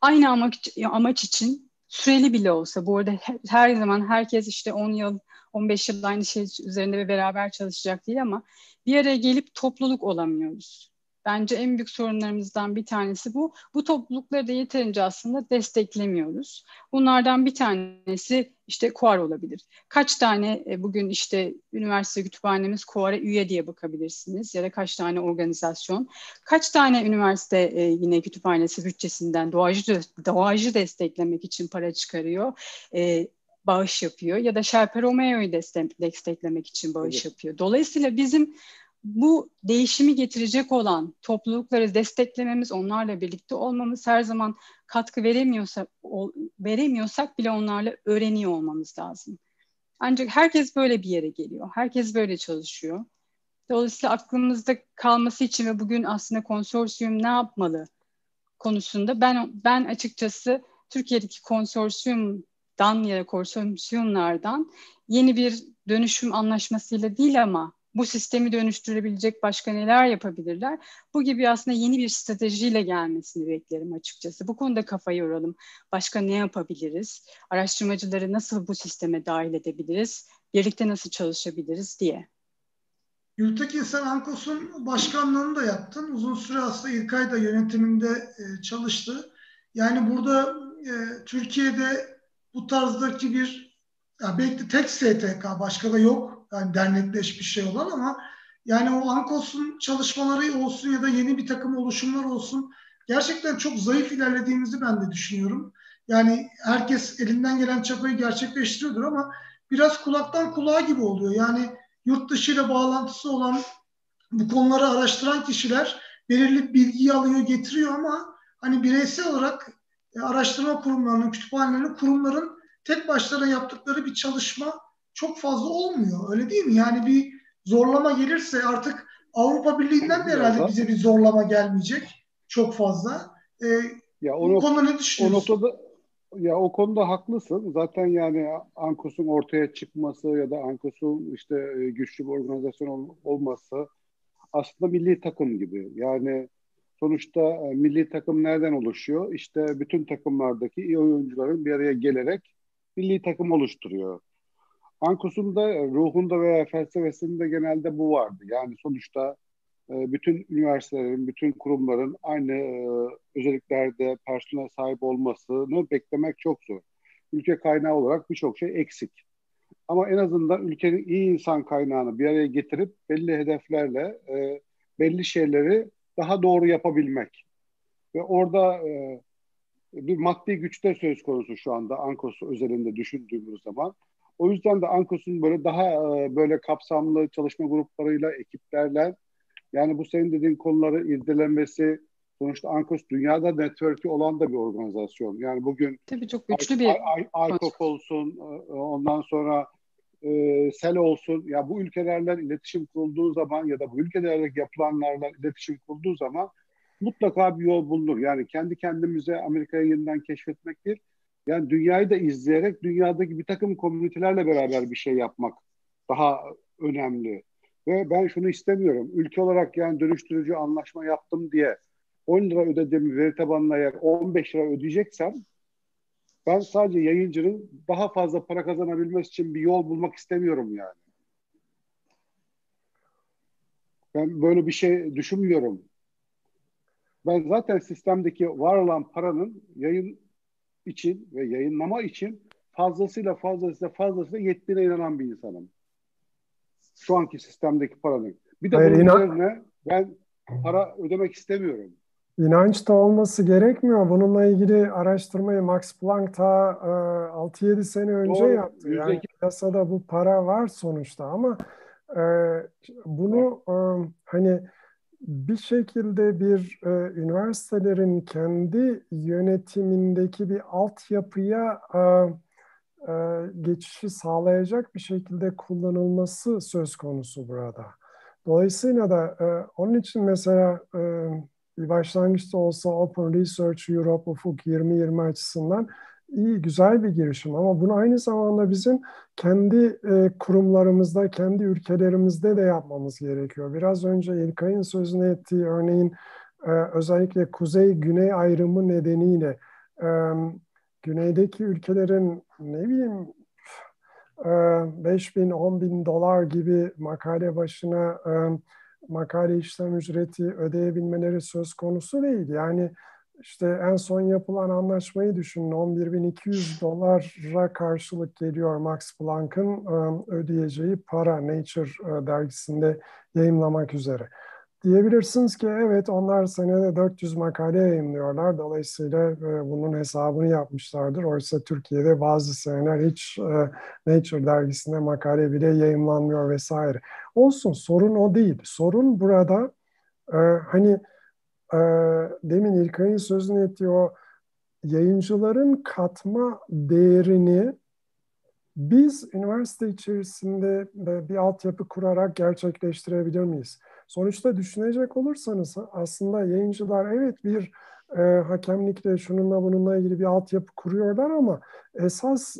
aynı amaç, amaç için süreli bile olsa bu arada her, zaman herkes işte 10 yıl 15 yıl aynı şey üzerinde ve beraber çalışacak değil ama bir araya gelip topluluk olamıyoruz. Bence en büyük sorunlarımızdan bir tanesi bu. Bu toplulukları da yeterince aslında desteklemiyoruz. Bunlardan bir tanesi işte KUAR olabilir. Kaç tane e, bugün işte üniversite kütüphanemiz KUAR'a üye diye bakabilirsiniz ya da kaç tane organizasyon. Kaç tane üniversite e, yine kütüphanesi bütçesinden doğacı, doğacı desteklemek için para çıkarıyor. E, bağış yapıyor ya da Sherpa Romeo'yu desteklemek için bağış evet. yapıyor. Dolayısıyla bizim bu değişimi getirecek olan toplulukları desteklememiz, onlarla birlikte olmamız her zaman katkı veremiyorsak, veremiyorsak bile onlarla öğreniyor olmamız lazım. Ancak herkes böyle bir yere geliyor. Herkes böyle çalışıyor. Dolayısıyla aklımızda kalması için ve bugün aslında konsorsiyum ne yapmalı konusunda ben ben açıkçası Türkiye'deki konsorsiyumdan ya da konsorsiyumlardan yeni bir dönüşüm anlaşmasıyla değil ama bu sistemi dönüştürebilecek başka neler yapabilirler? Bu gibi aslında yeni bir stratejiyle gelmesini beklerim açıkçası. Bu konuda kafayı yoralım. Başka ne yapabiliriz? Araştırmacıları nasıl bu sisteme dahil edebiliriz? Birlikte nasıl çalışabiliriz diye. Gültekin sen Ankos'un başkanlığını da yaptın. Uzun süre aslında İlkay da yönetiminde e, çalıştı. Yani burada e, Türkiye'de bu tarzdaki bir ya belki tek STK başka da yok yani dernekleşmiş şey olan ama yani o Ankos'un çalışmaları olsun ya da yeni bir takım oluşumlar olsun gerçekten çok zayıf ilerlediğimizi ben de düşünüyorum. Yani herkes elinden gelen çabayı gerçekleştiriyordur ama biraz kulaktan kulağa gibi oluyor. Yani yurt dışı ile bağlantısı olan bu konuları araştıran kişiler belirli bilgiyi alıyor getiriyor ama hani bireysel olarak e, araştırma kurumlarının, kütüphanelerinin, kurumların tek başlarına yaptıkları bir çalışma çok fazla olmuyor. Öyle değil mi? Yani bir zorlama gelirse artık Avrupa Birliği'nden de herhalde bize bir zorlama gelmeyecek çok fazla. Ee, ya o bu konuda ne düşünüyorsun? O noktada ya o konuda haklısın. Zaten yani Ankos'un ortaya çıkması ya da Ankos'un işte e, güçlü bir organizasyon olması aslında milli takım gibi. Yani sonuçta e, milli takım nereden oluşuyor? İşte bütün takımlardaki iyi oyuncuların bir araya gelerek milli takım oluşturuyor. Ankos'un da ruhunda veya felsefesinde genelde bu vardı. Yani sonuçta e, bütün üniversitelerin, bütün kurumların aynı e, özelliklerde personel sahip olmasını beklemek çok zor. Ülke kaynağı olarak birçok şey eksik. Ama en azından ülkenin iyi insan kaynağını bir araya getirip belli hedeflerle e, belli şeyleri daha doğru yapabilmek. Ve orada bir maddi güçte söz konusu şu anda Ankos özelinde düşündüğümüz zaman. O yüzden de Ankos'un böyle daha e, böyle kapsamlı çalışma gruplarıyla, ekiplerle yani bu senin dediğin konuları irdelenmesi sonuçta Ankos dünyada network'ü olan da bir organizasyon. Yani bugün Tabii çok güçlü bir ICOP olsun, e, ondan sonra e, SEL olsun. Ya bu ülkelerle iletişim kurulduğu zaman ya da bu ülkelerdeki yapılanlarla iletişim kurulduğu zaman mutlaka bir yol bulunur. Yani kendi kendimize Amerika'yı yeniden keşfetmek değil, yani dünyayı da izleyerek dünyadaki bir takım komünitelerle beraber bir şey yapmak daha önemli. Ve ben şunu istemiyorum. Ülke olarak yani dönüştürücü anlaşma yaptım diye 10 lira ödediğim veri tabanına eğer 15 lira ödeyeceksem ben sadece yayıncının daha fazla para kazanabilmesi için bir yol bulmak istemiyorum yani. Ben böyle bir şey düşünmüyorum. Ben zaten sistemdeki var olan paranın yayın için ve yayınlama için fazlasıyla fazlasıyla fazlasıyla yettiğine inanan bir insanım. Şu anki sistemdeki paranın. Bir de Hayır, bunun inan- üzerine ben para ödemek istemiyorum. İnanç da olması gerekmiyor. Bununla ilgili araştırmayı Max Planck ta e, 6-7 sene önce Doğru, yaptı. Yani %2. piyasada bu para var sonuçta ama e, bunu e, hani bir şekilde bir e, üniversitelerin kendi yönetimindeki bir altyapıya e, e, geçişi sağlayacak bir şekilde kullanılması söz konusu burada. Dolayısıyla da e, onun için mesela e, bir başlangıçta olsa Open Research Europe Ufuk 2020 açısından iyi, güzel bir girişim ama bunu aynı zamanda bizim kendi e, kurumlarımızda, kendi ülkelerimizde de yapmamız gerekiyor. Biraz önce İlkay'ın sözünü ettiği örneğin e, özellikle kuzey-güney ayrımı nedeniyle e, güneydeki ülkelerin ne bileyim 5 bin, 10 bin dolar gibi makale başına makale işlem ücreti ödeyebilmeleri söz konusu değil. Yani işte en son yapılan anlaşmayı düşünün 11.200 dolara karşılık geliyor Max Planck'ın ödeyeceği para Nature dergisinde yayınlamak üzere. Diyebilirsiniz ki evet onlar senede 400 makale yayınlıyorlar. Dolayısıyla bunun hesabını yapmışlardır. Oysa Türkiye'de bazı seneler hiç Nature dergisinde makale bile yayınlanmıyor vesaire. Olsun sorun o değil. Sorun burada hani e, demin İlkay'ın sözünü ettiği o yayıncıların katma değerini biz üniversite içerisinde bir altyapı kurarak gerçekleştirebilir miyiz? Sonuçta düşünecek olursanız aslında yayıncılar evet bir e, hakemlikle şununla bununla ilgili bir altyapı kuruyorlar ama esas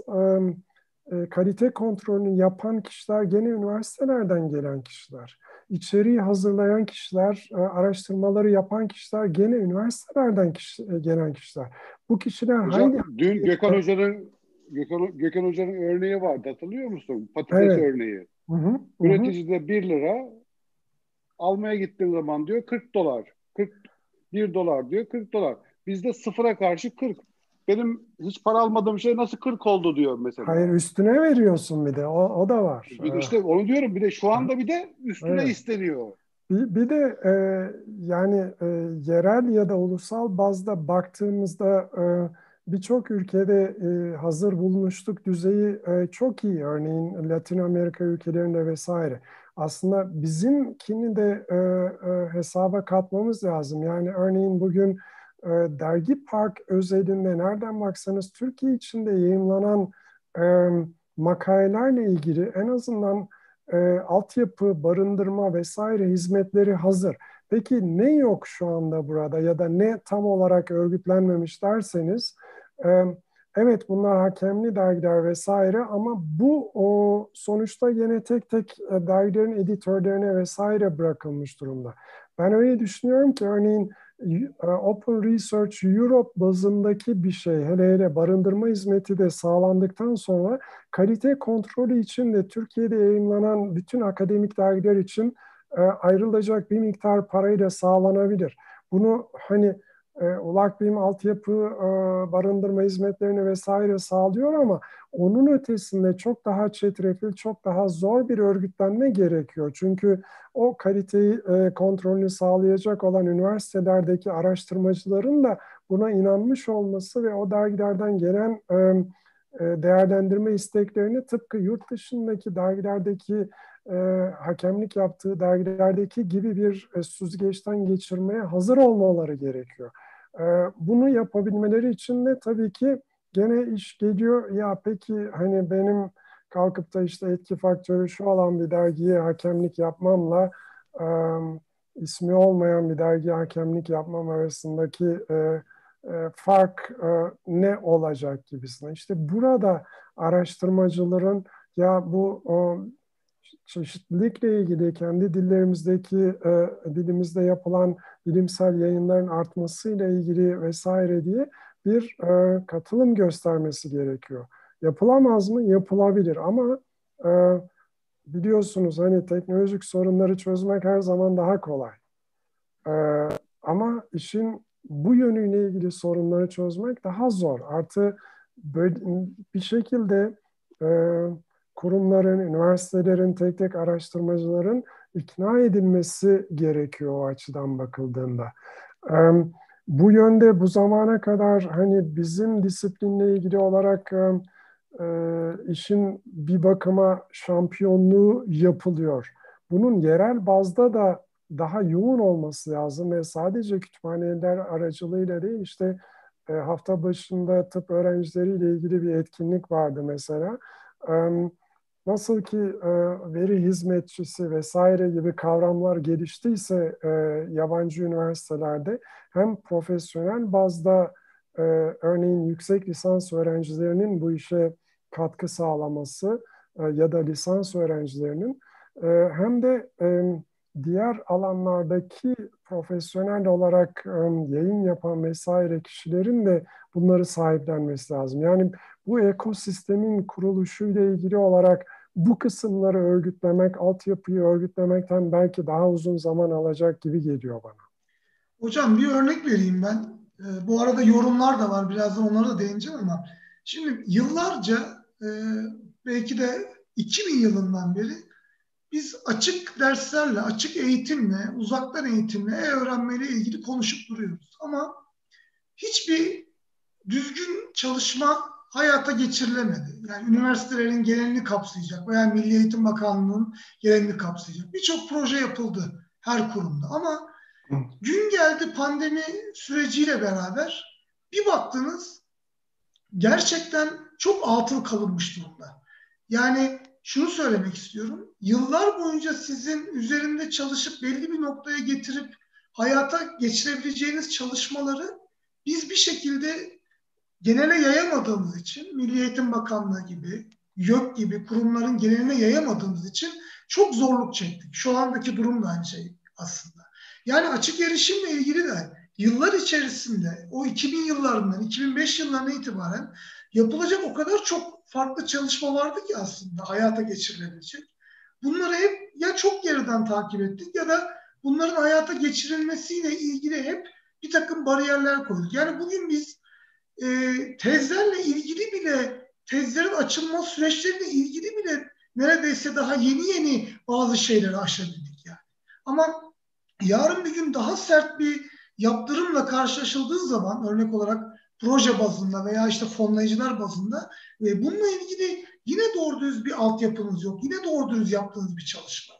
e, kalite kontrolünü yapan kişiler gene üniversitelerden gelen kişiler. İçeriği hazırlayan kişiler, e, araştırmaları yapan kişiler gene üniversitelerden kişi, e, gelen kişiler. Bu kişiler Hocam, hangi... Dün Gökhan Hoca'nın Gökhan, Gökhan Hoca'nın örneği vardı hatırlıyor musun? Patates evet. örneği. Hı hı, Üreticide 1 lira, almaya gittiğin zaman diyor 40 dolar. 41 dolar diyor 40 dolar. Bizde sıfıra karşı 40. Benim hiç para almadığım şey nasıl 40 oldu diyor mesela. Hayır üstüne veriyorsun bir de o, o da var. Bir de işte onu diyorum bir de şu anda bir de üstüne evet. isteniyor. Bir, bir de e, yani e, yerel ya da ulusal bazda baktığımızda e, birçok ülkede e, hazır bulmuşluk düzeyi e, çok iyi. Örneğin Latin Amerika ülkelerinde vesaire. Aslında bizimkini de e, e, hesaba katmamız lazım. Yani örneğin bugün e, Dergi Park özelinde nereden baksanız Türkiye içinde yayınlanan e, makalelerle ilgili en azından e, altyapı, barındırma vesaire hizmetleri hazır. Peki ne yok şu anda burada ya da ne tam olarak örgütlenmemiş derseniz evet bunlar hakemli dergiler vesaire ama bu o sonuçta yine tek tek e, dergilerin editörlerine vesaire bırakılmış durumda. Ben öyle düşünüyorum ki örneğin e, Open Research Europe bazındaki bir şey, hele hele barındırma hizmeti de sağlandıktan sonra kalite kontrolü için de Türkiye'de yayınlanan bütün akademik dergiler için e, ayrılacak bir miktar parayla sağlanabilir. Bunu hani e, ulak bilim altyapı e, barındırma hizmetlerini vesaire sağlıyor ama onun ötesinde çok daha çetrefil, çok daha zor bir örgütlenme gerekiyor. Çünkü o kaliteyi e, kontrolünü sağlayacak olan üniversitelerdeki araştırmacıların da buna inanmış olması ve o dergilerden gelen e, e değerlendirme isteklerini tıpkı yurt dışındaki dergilerdeki e, hakemlik yaptığı dergilerdeki gibi bir e, süzgeçten geçirmeye hazır olmaları gerekiyor. E, bunu yapabilmeleri için de tabii ki gene iş geliyor. Ya peki hani benim kalkıp da işte etki faktörü şu olan bir dergiye hakemlik yapmamla ismi olmayan bir dergiye hakemlik yapmam arasındaki e, e, fark e, ne olacak gibisine. İşte burada araştırmacıların ya bu çeşitlilikle ilgili kendi dillerimizdeki dilimizde yapılan bilimsel yayınların artmasıyla ilgili vesaire diye bir e, katılım göstermesi gerekiyor. Yapılamaz mı? Yapılabilir ama e, biliyorsunuz hani teknolojik sorunları çözmek her zaman daha kolay. E, ama işin bu yönüyle ilgili sorunları çözmek daha zor. Artı böyle bir şekilde e, kurumların, üniversitelerin, tek tek araştırmacıların ikna edilmesi gerekiyor o açıdan bakıldığında. Bu yönde bu zamana kadar hani bizim disiplinle ilgili olarak işin bir bakıma şampiyonluğu yapılıyor. Bunun yerel bazda da daha yoğun olması lazım ve sadece kütüphaneler aracılığıyla değil işte hafta başında tıp öğrencileriyle ilgili bir etkinlik vardı mesela. Nasıl ki e, veri hizmetçisi vesaire gibi kavramlar geliştiyse e, yabancı üniversitelerde hem profesyonel bazda e, örneğin yüksek lisans öğrencilerinin bu işe katkı sağlaması e, ya da lisans öğrencilerinin e, hem de e, diğer alanlardaki profesyonel olarak e, yayın yapan vesaire kişilerin de bunları sahiplenmesi lazım. Yani bu ekosistemin kuruluşuyla ilgili olarak bu kısımları örgütlemek, altyapıyı örgütlemekten belki daha uzun zaman alacak gibi geliyor bana. Hocam bir örnek vereyim ben. Ee, bu arada yorumlar da var. Birazdan onlara da değineceğim ama şimdi yıllarca e, belki de 2000 yılından beri biz açık derslerle, açık eğitimle, uzaktan eğitimle, e-öğrenmeyle ilgili konuşup duruyoruz. Ama hiçbir düzgün çalışma hayata geçirilemedi. Yani üniversitelerin genelini kapsayacak veya Milli Eğitim Bakanlığı'nın genelini kapsayacak. Birçok proje yapıldı her kurumda ama gün geldi pandemi süreciyle beraber bir baktınız gerçekten çok altın kalınmış durumda. Yani şunu söylemek istiyorum. Yıllar boyunca sizin üzerinde çalışıp belli bir noktaya getirip hayata geçirebileceğiniz çalışmaları biz bir şekilde genele yayamadığımız için Milli Eğitim Bakanlığı gibi, YÖK gibi kurumların geneline yayamadığımız için çok zorluk çektik. Şu andaki durum da aynı şey aslında. Yani açık erişimle ilgili de yıllar içerisinde o 2000 yıllarından 2005 yıllarına itibaren yapılacak o kadar çok farklı çalışma vardı ki aslında hayata geçirilebilecek. Bunları hep ya çok geriden takip ettik ya da bunların hayata geçirilmesiyle ilgili hep bir takım bariyerler koyduk. Yani bugün biz e, tezlerle ilgili bile tezlerin açılma süreçleriyle ilgili bile neredeyse daha yeni yeni bazı şeyleri aşabildik yani. Ama yarın bir gün daha sert bir yaptırımla karşılaşıldığı zaman örnek olarak proje bazında veya işte fonlayıcılar bazında ve bununla ilgili yine doğru düz bir altyapınız yok. Yine doğru düz yaptığınız bir çalışma.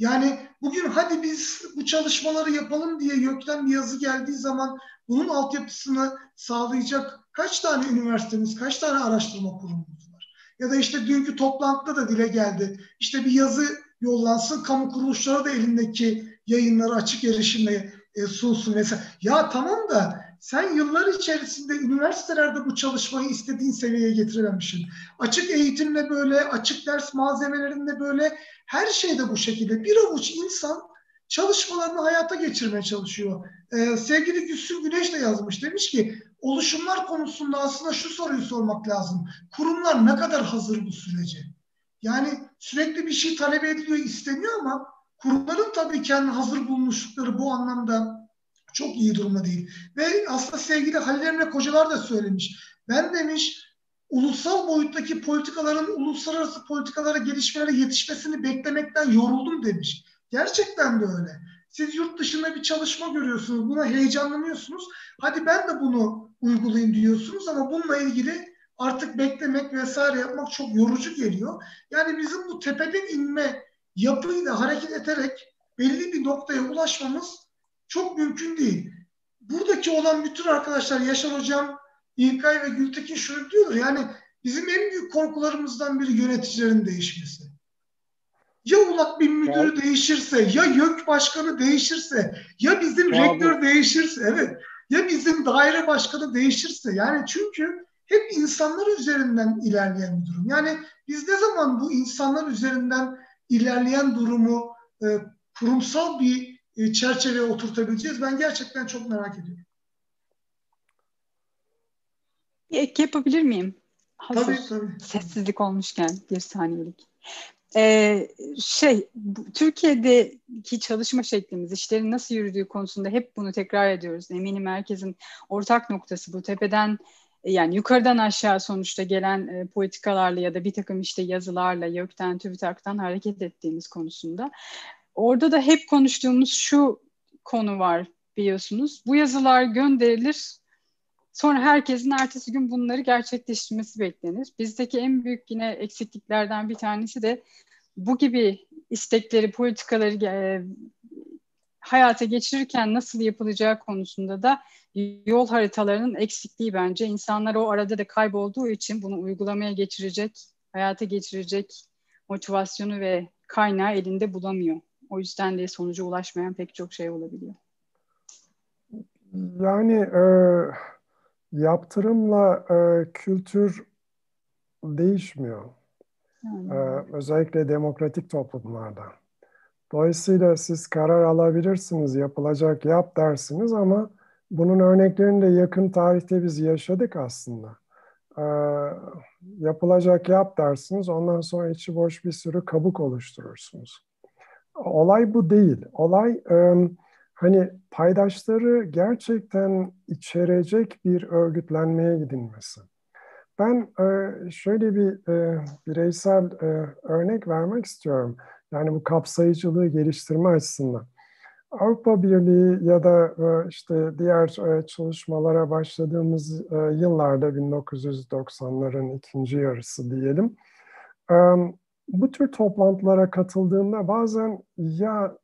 Yani bugün hadi biz bu çalışmaları yapalım diye YÖK'ten bir yazı geldiği zaman bunun altyapısını sağlayacak kaç tane üniversitemiz, kaç tane araştırma kurumumuz var? Ya da işte dünkü toplantıda da dile geldi. İşte bir yazı yollansın, kamu kuruluşları da elindeki yayınları açık erişimle e, sunsun mesela. Ya tamam da sen yıllar içerisinde üniversitelerde bu çalışmayı istediğin seviyeye getirememişsin. Açık eğitimle böyle, açık ders malzemelerinde böyle her şeyde bu şekilde. Bir avuç insan çalışmalarını hayata geçirmeye çalışıyor. Ee, sevgili Gülsün Güneş de yazmış. Demiş ki oluşumlar konusunda aslında şu soruyu sormak lazım. Kurumlar ne kadar hazır bu sürece? Yani sürekli bir şey talep ediliyor, isteniyor ama kurumların tabii kendi hazır bulmuşlukları bu anlamda çok iyi durumda değil. Ve aslında sevgili Halil Emre Kocalar da söylemiş. Ben demiş ulusal boyuttaki politikaların uluslararası politikalara gelişmelere yetişmesini beklemekten yoruldum demiş. Gerçekten de öyle. Siz yurt dışında bir çalışma görüyorsunuz, buna heyecanlanıyorsunuz. Hadi ben de bunu uygulayayım diyorsunuz ama bununla ilgili artık beklemek vesaire yapmak çok yorucu geliyor. Yani bizim bu tepeden inme yapıyla hareket ederek belli bir noktaya ulaşmamız çok mümkün değil. Buradaki olan bütün arkadaşlar Yaşar Hocam, İlkay ve Gültekin şunu diyorlar. Yani bizim en büyük korkularımızdan biri yöneticilerin değişmesi. Ya ULAK bir müdürü ya. değişirse, ya YÖK başkanı değişirse, ya bizim ya rektör bu. değişirse, evet. Ya bizim daire başkanı değişirse. Yani çünkü hep insanlar üzerinden ilerleyen bir durum. Yani biz ne zaman bu insanlar üzerinden ilerleyen durumu e, kurumsal bir e, çerçeveye oturtabileceğiz? Ben gerçekten çok merak ediyorum. Bir ek yapabilir miyim? Hazır tabii, tabii. Sessizlik olmuşken bir saniyelik. Ee, şey, bu, Türkiye'deki çalışma şeklimiz, işlerin nasıl yürüdüğü konusunda hep bunu tekrar ediyoruz. Eminim herkesin ortak noktası bu. Tepeden yani yukarıdan aşağı sonuçta gelen e, politikalarla ya da bir takım işte yazılarla, YÖK'ten, TÜBİTAK'tan hareket ettiğimiz konusunda. Orada da hep konuştuğumuz şu konu var biliyorsunuz. Bu yazılar gönderilir, sonra herkesin ertesi gün bunları gerçekleştirmesi beklenir. Bizdeki en büyük yine eksikliklerden bir tanesi de bu gibi istekleri, politikaları e, hayata geçirirken nasıl yapılacağı konusunda da yol haritalarının eksikliği bence. İnsanlar o arada da kaybolduğu için bunu uygulamaya geçirecek, hayata geçirecek motivasyonu ve kaynağı elinde bulamıyor. O yüzden de sonuca ulaşmayan pek çok şey olabiliyor. Yani e, yaptırımla e, kültür değişmiyor. Hmm. Ee, özellikle demokratik toplumlarda. Dolayısıyla siz karar alabilirsiniz, yapılacak yap dersiniz ama bunun örneklerini de yakın tarihte biz yaşadık aslında. Ee, yapılacak yap dersiniz, ondan sonra içi boş bir sürü kabuk oluşturursunuz. Olay bu değil. Olay e, hani paydaşları gerçekten içerecek bir örgütlenmeye gidilmesi. Ben e, şöyle bir e, bireysel e, örnek vermek istiyorum. Yani bu kapsayıcılığı geliştirme açısından. Avrupa Birliği ya da işte diğer çalışmalara başladığımız yıllarda 1990'ların ikinci yarısı diyelim. Bu tür toplantılara katıldığımda bazen ya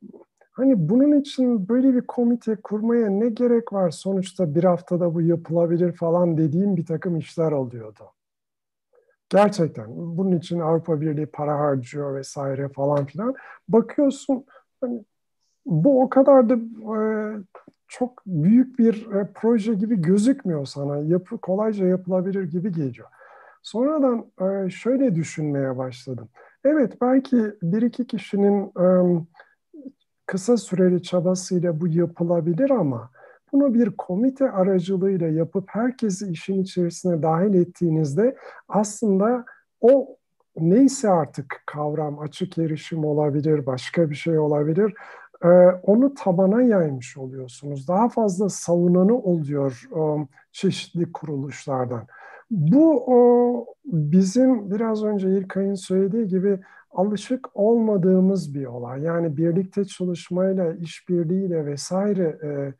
hani bunun için böyle bir komite kurmaya ne gerek var sonuçta bir haftada bu yapılabilir falan dediğim bir takım işler oluyordu. Gerçekten bunun için Avrupa Birliği para harcıyor vesaire falan filan. Bakıyorsun hani bu o kadar da e, çok büyük bir e, proje gibi gözükmüyor sana. Yapı, kolayca yapılabilir gibi geliyor. Sonradan e, şöyle düşünmeye başladım. Evet belki bir iki kişinin kısa süreli çabasıyla bu yapılabilir ama bunu bir komite aracılığıyla yapıp herkesi işin içerisine dahil ettiğinizde aslında o neyse artık kavram açık erişim olabilir, başka bir şey olabilir. Onu tabana yaymış oluyorsunuz. Daha fazla savunanı oluyor çeşitli kuruluşlardan. Bu o, bizim biraz önce İlkay'ın söylediği gibi alışık olmadığımız bir olay. Yani birlikte çalışmayla, işbirliğiyle vesaire e,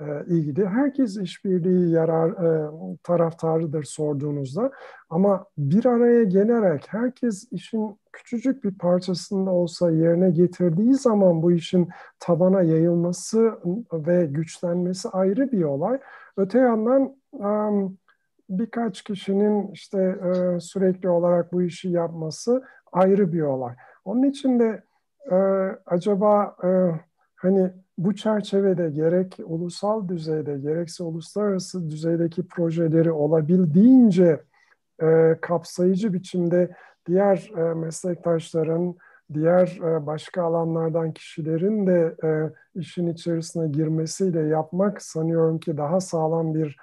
e, ilgili. Herkes işbirliği yarar e, taraftarıdır sorduğunuzda ama bir araya gelerek herkes işin küçücük bir parçasında olsa yerine getirdiği zaman bu işin tabana yayılması ve güçlenmesi ayrı bir olay. Öte yandan birkaç kişinin işte e, sürekli olarak bu işi yapması ayrı bir olay. Onun için de acaba hani bu çerçevede gerek ulusal düzeyde gerekse uluslararası düzeydeki projeleri olabildiğince e, kapsayıcı biçimde diğer e, meslektaşların, diğer e, başka alanlardan kişilerin de e, işin içerisine girmesiyle yapmak sanıyorum ki daha sağlam bir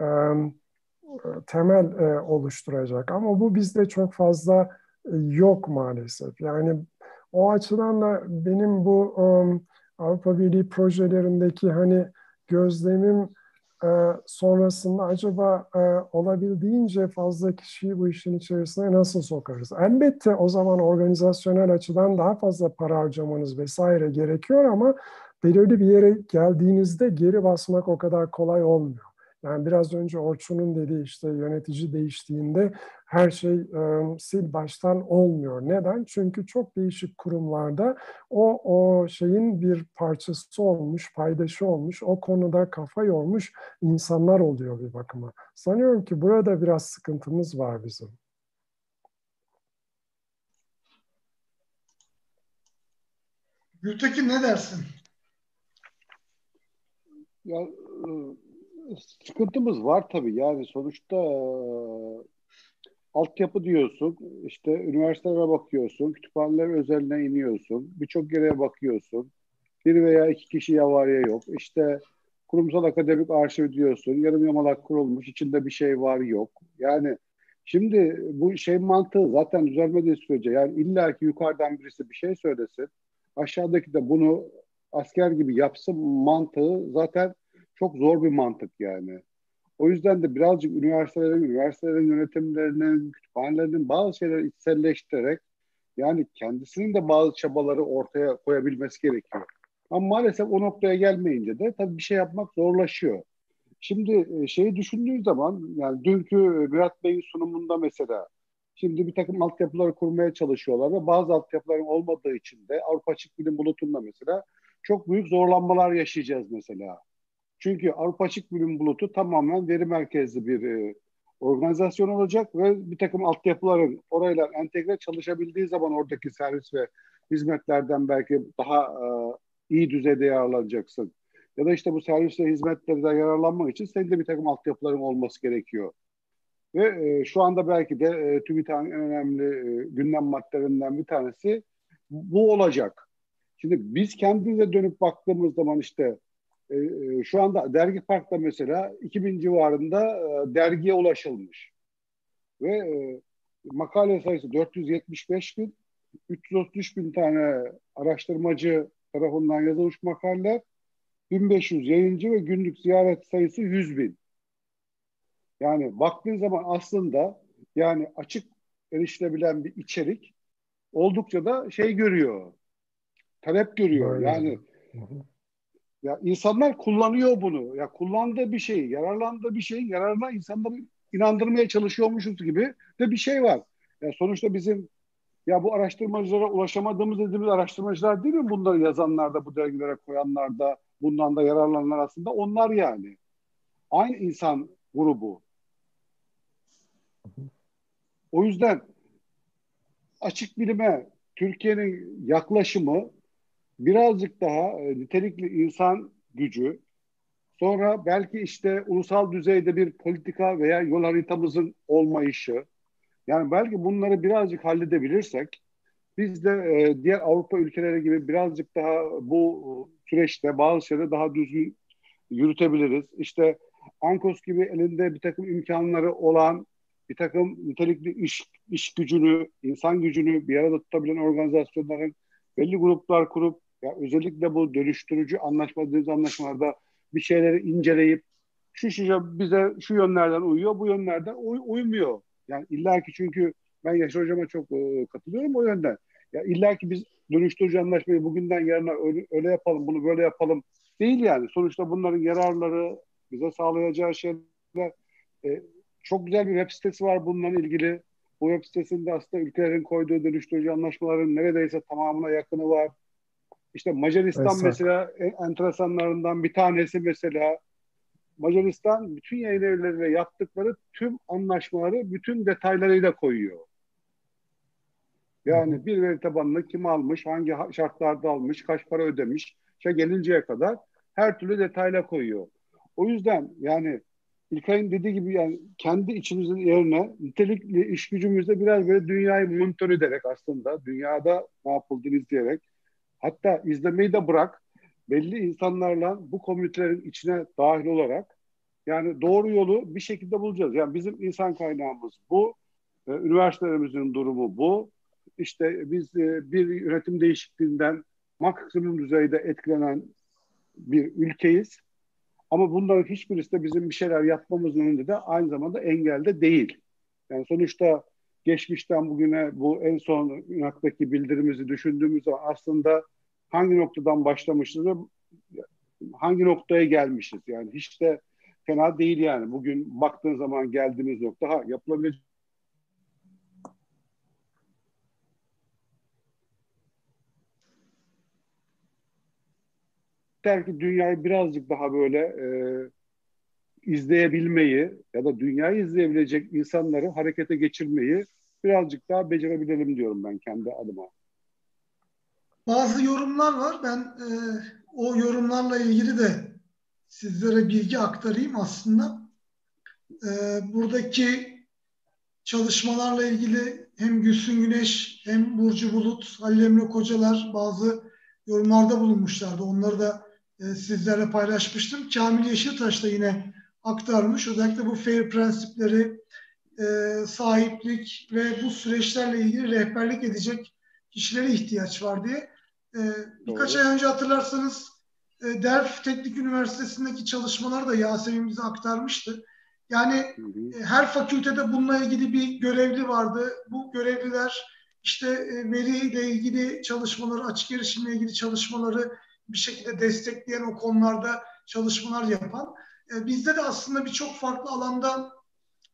e, temel e, oluşturacak. Ama bu bizde çok fazla e, yok maalesef. Yani o açıdan da benim bu... E, Avrupa Birliği projelerindeki hani gözlemim e, sonrasında acaba e, olabildiğince fazla kişiyi bu işin içerisine nasıl sokarız? Elbette o zaman organizasyonel açıdan daha fazla para harcamanız vesaire gerekiyor ama belirli bir yere geldiğinizde geri basmak o kadar kolay olmuyor. Yani biraz önce Orçun'un dediği işte yönetici değiştiğinde her şey e, sil baştan olmuyor. Neden? Çünkü çok değişik kurumlarda o, o şeyin bir parçası olmuş, paydaşı olmuş, o konuda kafa yormuş insanlar oluyor bir bakıma. Sanıyorum ki burada biraz sıkıntımız var bizim. Gültekin ne dersin? Ya sıkıntımız var tabii. Yani sonuçta e, altyapı diyorsun, işte üniversitelere bakıyorsun, kütüphaneler özeline iniyorsun, birçok yere bakıyorsun. Bir veya iki kişi yavarya yok. İşte kurumsal akademik arşiv diyorsun, yarım yamalak kurulmuş, içinde bir şey var yok. Yani şimdi bu şey mantığı zaten düzelmediği sürece yani illa ki yukarıdan birisi bir şey söylesin, aşağıdaki de bunu asker gibi yapsın mantığı zaten çok zor bir mantık yani. O yüzden de birazcık üniversitelerin, üniversitelerin yönetimlerinin, kütüphanelerinin bazı şeyleri içselleştirerek yani kendisinin de bazı çabaları ortaya koyabilmesi gerekiyor. Ama maalesef o noktaya gelmeyince de tabii bir şey yapmak zorlaşıyor. Şimdi e, şeyi düşündüğün zaman yani dünkü Murat Bey'in sunumunda mesela şimdi bir takım altyapıları kurmaya çalışıyorlar ve bazı altyapıların olmadığı için de Avrupa Açık Bilim Bulutu'nda mesela çok büyük zorlanmalar yaşayacağız mesela. Çünkü Avrupa Açık Bilim Bulutu tamamen veri merkezli bir e, organizasyon olacak ve bir takım altyapıların orayla entegre çalışabildiği zaman oradaki servis ve hizmetlerden belki daha e, iyi düzeyde yararlanacaksın. ya da işte bu servis ve hizmetlerden yararlanmak için senin de bir takım altyapıların olması gerekiyor. Ve e, şu anda belki de e, TÜBİTAK'ın en önemli e, gündem maddelerinden bir tanesi bu olacak. Şimdi biz kendimize dönüp baktığımız zaman işte e, e şu anda Dergi Park'ta mesela 2000 civarında e, dergiye ulaşılmış. Ve e, makale sayısı 475 bin, 333 bin tane araştırmacı tarafından yazılmış makaleler, 1500 yayıncı ve günlük ziyaret sayısı 100 bin. Yani baktığın zaman aslında yani açık erişilebilen bir içerik oldukça da şey görüyor. Talep görüyor. Yani ya insanlar kullanıyor bunu. Ya kullandığı bir şey, yararlandığı bir şey, yararına insanları inandırmaya çalışıyormuşuz gibi de bir şey var. Ya sonuçta bizim ya bu araştırmacılara ulaşamadığımız dediğimiz araştırmacılar değil mi bunları yazanlar da bu dergilere koyanlar da bundan da yararlananlar aslında onlar yani. Aynı insan grubu. O yüzden açık bilime Türkiye'nin yaklaşımı birazcık daha e, nitelikli insan gücü, sonra belki işte ulusal düzeyde bir politika veya yol haritamızın olmayışı, yani belki bunları birazcık halledebilirsek, biz de e, diğer Avrupa ülkeleri gibi birazcık daha bu süreçte bazı şeyleri daha düzgün yürütebiliriz. İşte Ankos gibi elinde bir takım imkanları olan bir takım nitelikli iş, iş gücünü, insan gücünü bir arada tutabilen organizasyonların belli gruplar kurup ya özellikle bu dönüştürücü anlaşma dediğimiz anlaşmalarda bir şeyleri inceleyip şu şu bize şu yönlerden uyuyor, bu yönlerden uy, uymuyor. Yani illaki çünkü ben Yaşar Hocam'a çok e, katılıyorum o yönden. Ya illaki biz dönüştürücü anlaşmayı bugünden yarına öyle, öyle yapalım, bunu böyle yapalım değil yani. Sonuçta bunların yararları, bize sağlayacağı şeyler e, çok güzel bir web sitesi var bununla ilgili. Bu web sitesinde aslında ülkelerin koyduğu dönüştürücü anlaşmaların neredeyse tamamına yakını var. İşte Macaristan Esra. mesela en enteresanlarından bir tanesi mesela Macaristan bütün yayın evleriyle yaptıkları tüm anlaşmaları bütün detaylarıyla koyuyor. Yani bir veri tabanını kim almış, hangi şartlarda almış, kaç para ödemiş, şey gelinceye kadar her türlü detayla koyuyor. O yüzden yani İlkay'ın dediği gibi yani kendi içimizin yerine nitelikli iş gücümüzde biraz böyle dünyayı monitör ederek aslında dünyada ne yapıldığını izleyerek hatta izlemeyi de bırak belli insanlarla bu komünitelerin içine dahil olarak yani doğru yolu bir şekilde bulacağız. Yani bizim insan kaynağımız bu, e, üniversitelerimizin durumu bu. İşte biz e, bir yönetim değişikliğinden maksimum düzeyde etkilenen bir ülkeyiz. Ama bunların hiçbirisi de bizim bir şeyler yapmamızın önünde de aynı zamanda engelde değil. Yani sonuçta geçmişten bugüne bu en son UNAK'taki bildirimizi düşündüğümüz zaman aslında hangi noktadan başlamışız ve hangi noktaya gelmişiz. Yani hiç de fena değil yani. Bugün baktığın zaman geldiğimiz nokta ha yapılabilecek yeter ki dünyayı birazcık daha böyle e, izleyebilmeyi ya da dünyayı izleyebilecek insanları harekete geçirmeyi birazcık daha becerebilelim diyorum ben kendi adıma. Bazı yorumlar var. Ben e, o yorumlarla ilgili de sizlere bilgi aktarayım aslında. E, buradaki çalışmalarla ilgili hem Gülsün Güneş hem Burcu Bulut, Halil Emre Kocalar bazı yorumlarda bulunmuşlardı. Onları da e, sizlerle paylaşmıştım. Kamil Yeşiltaş da yine aktarmış. Özellikle bu fair prensipleri, e, sahiplik ve bu süreçlerle ilgili rehberlik edecek kişilere ihtiyaç var diye. E, birkaç Doğru. ay önce hatırlarsanız e, Delft Teknik Üniversitesi'ndeki çalışmalar da Yasemin bize aktarmıştı. Yani hı hı. E, her fakültede bununla ilgili bir görevli vardı. Bu görevliler işte e, veriyle ilgili çalışmaları, açık erişimle ilgili çalışmaları bir şekilde destekleyen o konularda çalışmalar yapan. E, bizde de aslında birçok farklı alanda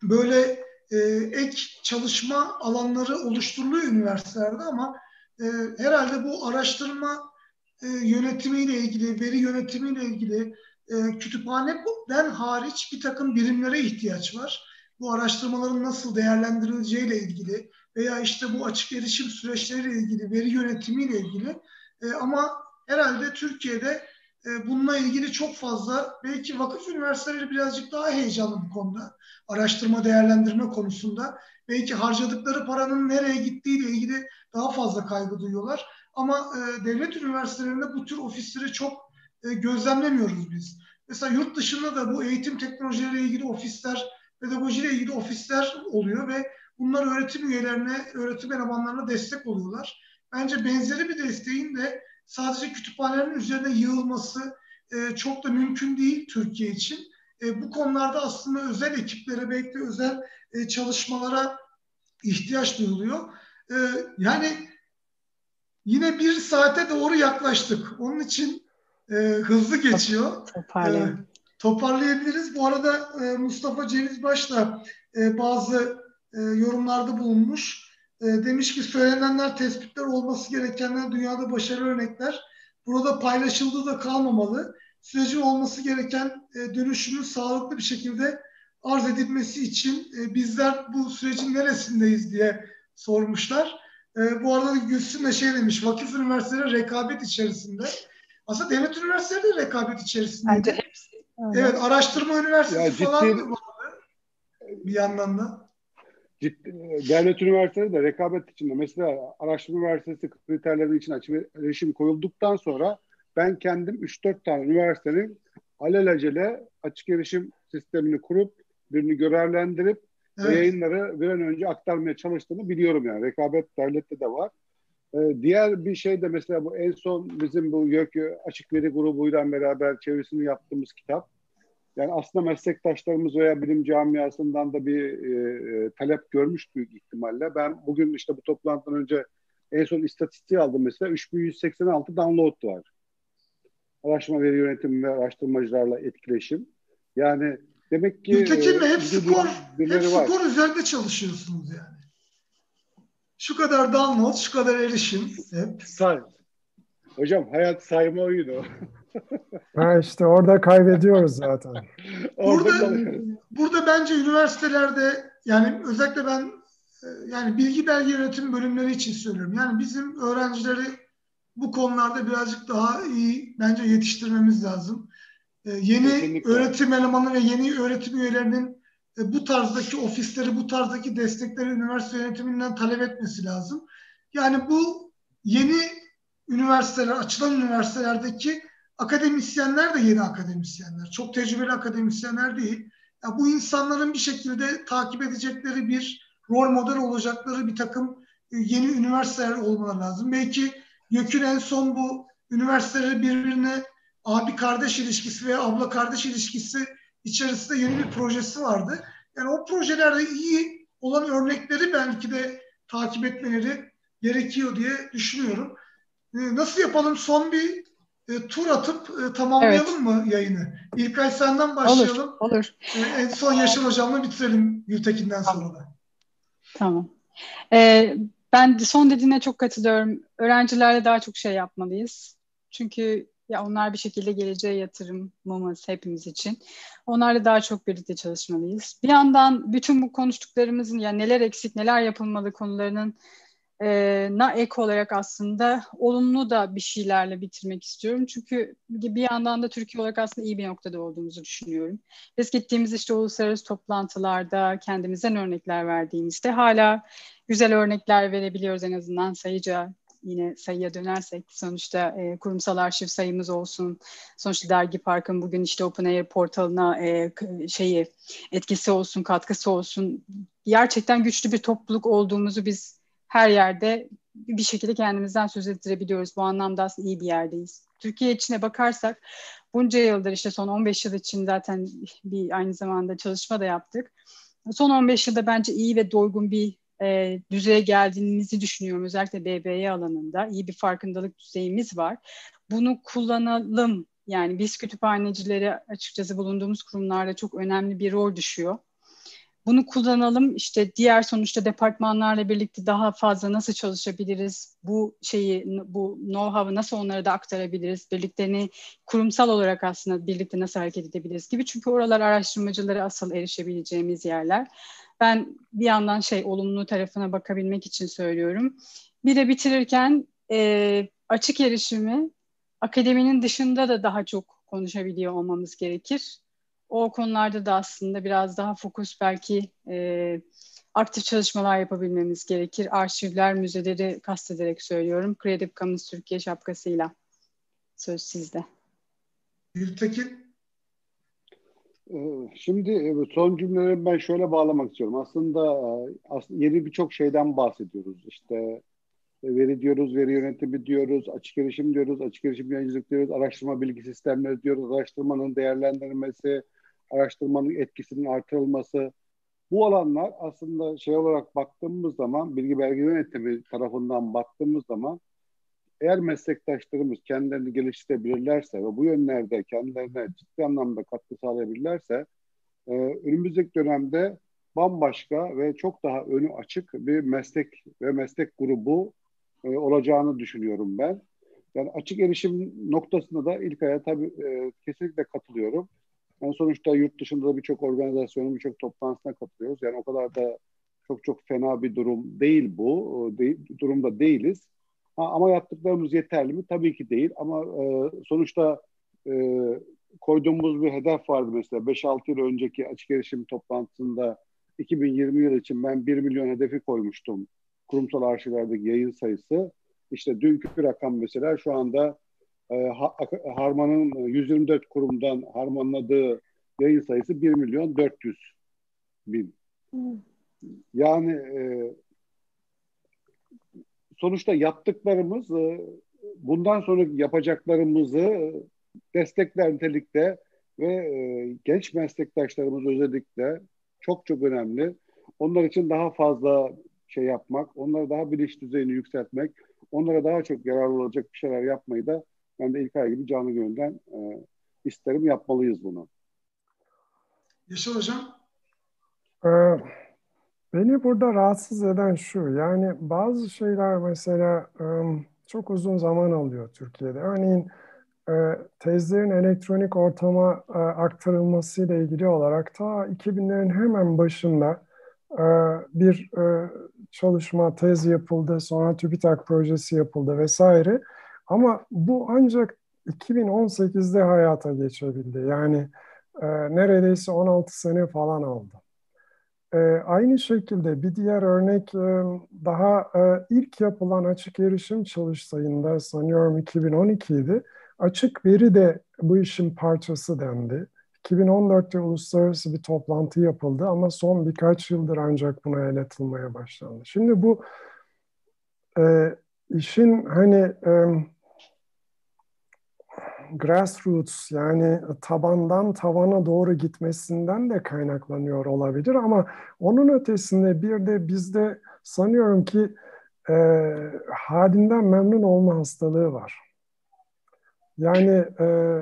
böyle e, ek çalışma alanları oluşturuluyor üniversitelerde ama e, herhalde bu araştırma e, yönetimiyle ilgili, veri yönetimiyle ilgili e, kütüphaneden hariç bir takım birimlere ihtiyaç var. Bu araştırmaların nasıl değerlendirileceğiyle ilgili veya işte bu açık erişim süreçleriyle ilgili, veri yönetimiyle ilgili e, ama herhalde Türkiye'de e, bununla ilgili çok fazla belki vakıf üniversiteleri birazcık daha heyecanlı bu konuda. Araştırma değerlendirme konusunda. Belki harcadıkları paranın nereye gittiğiyle ilgili daha fazla kaygı duyuyorlar. Ama e, devlet üniversitelerinde bu tür ofisleri çok e, gözlemlemiyoruz biz. Mesela yurt dışında da bu eğitim teknolojileriyle ilgili ofisler, pedagojiyle ilgili ofisler oluyor ve bunlar öğretim üyelerine, öğretim elemanlarına destek oluyorlar. Bence benzeri bir desteğin de sadece kütüphanelerin üzerine yığılması e, çok da mümkün değil Türkiye için. E, bu konularda aslında özel ekiplere, belki özel e, çalışmalara ihtiyaç duyuluyor. E, yani yine bir saate doğru yaklaştık. Onun için e, hızlı geçiyor. Toparlayalım. E, toparlayabiliriz. Bu arada e, Mustafa Cevizbaş da e, bazı e, yorumlarda bulunmuş. E, demiş ki söylenenler tespitler olması gerekenler dünyada başarılı örnekler. Burada paylaşıldığı da kalmamalı. Sürecin olması gereken e, dönüşümün sağlıklı bir şekilde arz edilmesi için e, bizler bu sürecin neresindeyiz diye sormuşlar. E, bu arada Gülsün de şey demiş, vakıf üniversiteleri rekabet içerisinde. Aslında devlet üniversiteleri de rekabet içerisinde. Bence hepsi. Evet, Araştırma Üniversitesi ya ciddi, falan vardı bir yandan da. Ciddi, devlet üniversiteleri de rekabet içinde. Mesela Araştırma Üniversitesi kriterlerinin için açık erişim koyulduktan sonra ben kendim 3-4 tane üniversitenin alelacele açık erişim sistemini kurup birini görevlendirip evet. yayınları bir an önce aktarmaya çalıştığını biliyorum yani. Rekabet devlette de var. Ee, diğer bir şey de mesela bu en son bizim bu YÖK Açık Veri grubuyla beraber çevirisini yaptığımız kitap. Yani aslında meslektaşlarımız veya bilim camiasından da bir e, talep görmüş büyük ihtimalle. Ben bugün işte bu toplantıdan önce en son istatistiği aldım mesela 3186 download var. Araştırma veri yönetimi ve araştırmacılarla etkileşim. Yani demek ki... Nitekim e, hep spor, hep spor üzerinde çalışıyorsunuz yani. Şu kadar download, şu kadar erişim. Hep. Say. Hocam hayat sayma oyunu. [laughs] ha işte orada kaybediyoruz zaten. burada, burada bence üniversitelerde yani özellikle ben e, yani bilgi belge yönetim bölümleri için söylüyorum. Yani bizim öğrencileri bu konularda birazcık daha iyi bence yetiştirmemiz lazım. Ee, yeni Kesinlikle. öğretim elemanı ve yeni öğretim üyelerinin e, bu tarzdaki ofisleri, bu tarzdaki destekleri üniversite yönetiminden talep etmesi lazım. Yani bu yeni üniversiteler, açılan üniversitelerdeki akademisyenler de yeni akademisyenler. Çok tecrübeli akademisyenler değil. Yani bu insanların bir şekilde takip edecekleri bir rol model olacakları bir takım e, yeni üniversiteler olmaları lazım. Belki YÖK'ün en son bu üniversiteleri birbirine abi kardeş ilişkisi veya abla kardeş ilişkisi içerisinde yeni bir projesi vardı. Yani o projelerde iyi olan örnekleri belki de takip etmeleri gerekiyor diye düşünüyorum. Ee, nasıl yapalım? Son bir e, tur atıp e, tamamlayalım evet. mı yayını? İlkay senden başlayalım. Olur. olur. E, en son Yaşar Hocam'la bitirelim Gültekin'den sonra da. Tamam. Ee, ben son dediğine çok katılıyorum. Öğrencilerle daha çok şey yapmalıyız. Çünkü ya onlar bir şekilde geleceğe yatırımımız hepimiz için. Onlarla daha çok birlikte çalışmalıyız. Bir yandan bütün bu konuştuklarımızın yani neler eksik, neler yapılmalı konularının na ek olarak aslında olumlu da bir şeylerle bitirmek istiyorum. Çünkü bir yandan da Türkiye olarak aslında iyi bir noktada olduğumuzu düşünüyorum. Biz gittiğimiz işte uluslararası toplantılarda kendimizden örnekler verdiğimizde hala güzel örnekler verebiliyoruz en azından sayıca yine sayıya dönersek sonuçta e, kurumsal arşiv sayımız olsun. Sonuçta Dergi Park'ın bugün işte Open Air portalına e, şeyi etkisi olsun, katkısı olsun. Gerçekten güçlü bir topluluk olduğumuzu biz her yerde bir şekilde kendimizden söz ettirebiliyoruz. Bu anlamda aslında iyi bir yerdeyiz. Türkiye içine bakarsak bunca yıldır işte son 15 yıl için zaten bir aynı zamanda çalışma da yaptık. Son 15 yılda bence iyi ve doygun bir e, düzeye geldiğimizi düşünüyorum. Özellikle BBY alanında iyi bir farkındalık düzeyimiz var. Bunu kullanalım. Yani biz kütüphanecileri açıkçası bulunduğumuz kurumlarda çok önemli bir rol düşüyor. Bunu kullanalım işte diğer sonuçta departmanlarla birlikte daha fazla nasıl çalışabiliriz? Bu şeyi bu know-how'ı nasıl onlara da aktarabiliriz? Birlikte kurumsal olarak aslında birlikte nasıl hareket edebiliriz gibi. Çünkü oralar araştırmacılara asıl erişebileceğimiz yerler. Ben bir yandan şey olumlu tarafına bakabilmek için söylüyorum. Bir de bitirirken e, açık erişimi akademinin dışında da daha çok konuşabiliyor olmamız gerekir. O konularda da aslında biraz daha fokus belki e, aktif çalışmalar yapabilmemiz gerekir. Arşivler, müzeleri kastederek söylüyorum. Creative Commons Türkiye şapkasıyla. Söz sizde. Gültekin? Ee, şimdi son cümleleri ben şöyle bağlamak istiyorum. Aslında, aslında yeni birçok şeyden bahsediyoruz. İşte e, veri diyoruz, veri yönetimi diyoruz, açık erişim diyoruz, açık erişim yayıncılık diyoruz, araştırma bilgi sistemleri diyoruz, araştırmanın değerlendirilmesi, araştırmanın etkisinin artırılması. Bu alanlar aslında şey olarak baktığımız zaman, bilgi belge yönetimi tarafından baktığımız zaman eğer meslektaşlarımız kendilerini geliştirebilirlerse ve bu yönlerde kendilerine ciddi anlamda katkı sağlayabilirlerse e, önümüzdeki dönemde bambaşka ve çok daha önü açık bir meslek ve meslek grubu e, olacağını düşünüyorum ben. Yani açık erişim noktasında da ilk aya tabii e, kesinlikle katılıyorum. Yani sonuçta yurt dışında da birçok organizasyonun birçok toplantısına katılıyoruz. Yani o kadar da çok çok fena bir durum değil bu. De, durumda değiliz. Ha, ama yaptıklarımız yeterli mi? Tabii ki değil. Ama e, sonuçta e, koyduğumuz bir hedef vardı mesela. 5-6 yıl önceki açık erişim toplantısında 2020 yıl için ben 1 milyon hedefi koymuştum. Kurumsal arşivlerdeki yayın sayısı. İşte dünkü rakam mesela şu anda Harman'ın 124 kurumdan harmanladığı yayın sayısı 1 milyon 400 bin. Yani e, sonuçta yaptıklarımız e, bundan sonra yapacaklarımızı destekler nitelikte ve e, genç meslektaşlarımız özellikle çok çok önemli. Onlar için daha fazla şey yapmak, onlara daha bilinç düzeyini yükseltmek, onlara daha çok yararlı olacak bir şeyler yapmayı da ben de İlkay gibi canı gönülden e, isterim yapmalıyız bunu. Yaşar Hocam? Ee, beni burada rahatsız eden şu, yani bazı şeyler mesela çok uzun zaman alıyor Türkiye'de. Örneğin tezlerin elektronik ortama aktarılması ile ilgili olarak ta 2000'lerin hemen başında bir çalışma, tez yapıldı, sonra TÜBİTAK projesi yapıldı vesaire. Ama bu ancak 2018'de hayata geçebildi. Yani neredeyse 16 sene falan aldı. E, aynı şekilde bir diğer örnek e, daha e, ilk yapılan açık erişim çalıştayında sanıyorum 2012 idi. Açık veri de bu işin parçası dendi. 2014'te uluslararası bir toplantı yapıldı ama son birkaç yıldır ancak buna el atılmaya başlandı. Şimdi bu e, işin hani e, grassroots yani tabandan tavana doğru gitmesinden de kaynaklanıyor olabilir ama onun ötesinde bir de bizde sanıyorum ki e, halinden memnun olma hastalığı var. Yani e,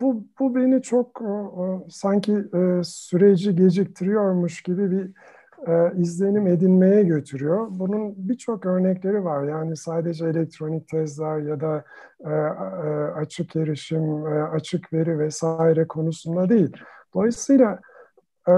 bu, bu beni çok e, sanki e, süreci geciktiriyormuş gibi bir e, izlenim edinmeye götürüyor. Bunun birçok örnekleri var. Yani sadece elektronik tezler ya da e, e, açık erişim, e, açık veri vesaire konusunda değil. Dolayısıyla e,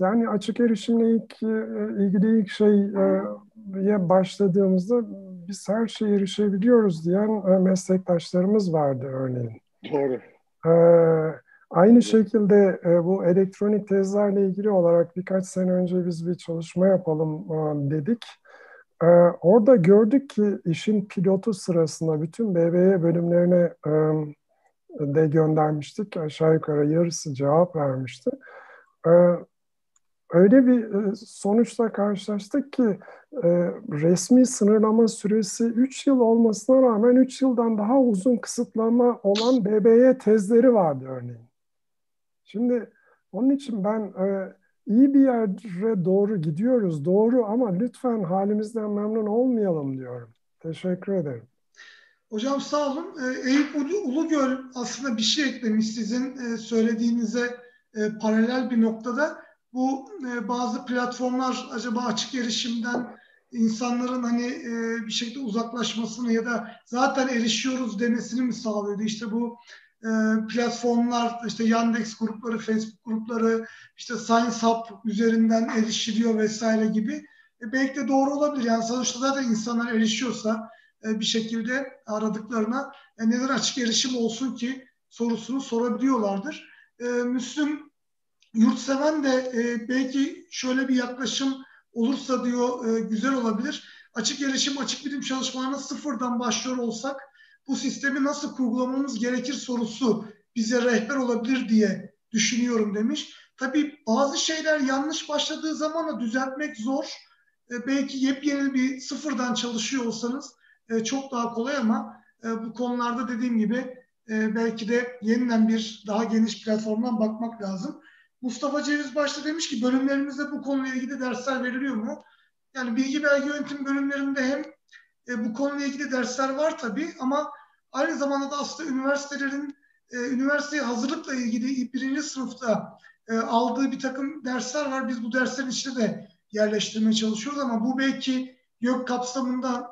yani açık erişimle ilk, e, ilgili ilk şeye başladığımızda biz her şeye erişebiliyoruz diyen e, meslektaşlarımız vardı örneğin. Doğru. Ee, Aynı şekilde e, bu elektronik tezlerle ilgili olarak birkaç sene önce biz bir çalışma yapalım e, dedik. E, orada gördük ki işin pilotu sırasında bütün BBE bölümlerine e, de göndermiştik. Aşağı yukarı yarısı cevap vermişti. E, öyle bir e, sonuçla karşılaştık ki e, resmi sınırlama süresi 3 yıl olmasına rağmen 3 yıldan daha uzun kısıtlama olan BBE tezleri vardı örneğin. Şimdi onun için ben e, iyi bir yere doğru gidiyoruz, doğru ama lütfen halimizden memnun olmayalım diyorum. Teşekkür ederim. Hocam sağ olun. E, Eyüp Ulugöl aslında bir şey eklemiş sizin e, söylediğinize e, paralel bir noktada. Bu bazı platformlar acaba açık erişimden insanların hani bir şekilde uzaklaşmasını ya da zaten erişiyoruz demesini mi sağlıyordu? İşte bu platformlar işte Yandex grupları, Facebook grupları, işte Science Hub üzerinden erişiliyor vesaire gibi. E, belki de doğru olabilir. Yani sonuçta zaten insanlar erişiyorsa e, bir şekilde aradıklarına e, neden açık erişim olsun ki sorusunu sorabiliyorlardır. E, Müslüm Yurtseven de e, belki şöyle bir yaklaşım olursa diyor e, güzel olabilir. Açık erişim, açık bilim çalışmalarına sıfırdan başlıyor olsak bu sistemi nasıl kurgulamamız gerekir sorusu bize rehber olabilir diye düşünüyorum demiş. Tabii bazı şeyler yanlış başladığı zaman da düzeltmek zor. E, belki yepyeni bir sıfırdan çalışıyor olsanız e, çok daha kolay ama e, bu konularda dediğim gibi e, belki de yeniden bir daha geniş platformdan bakmak lazım. Mustafa Ceviz başta demiş ki bölümlerimizde bu konuyla ilgili dersler veriliyor mu? Yani bilgi belge yönetim bölümlerinde hem e, bu konuyla ilgili dersler var tabii ama aynı zamanda da aslında üniversitelerin e, üniversiteye hazırlıkla ilgili birinci sınıfta e, aldığı bir takım dersler var. Biz bu derslerin içine de yerleştirmeye çalışıyoruz ama bu belki YÖK kapsamında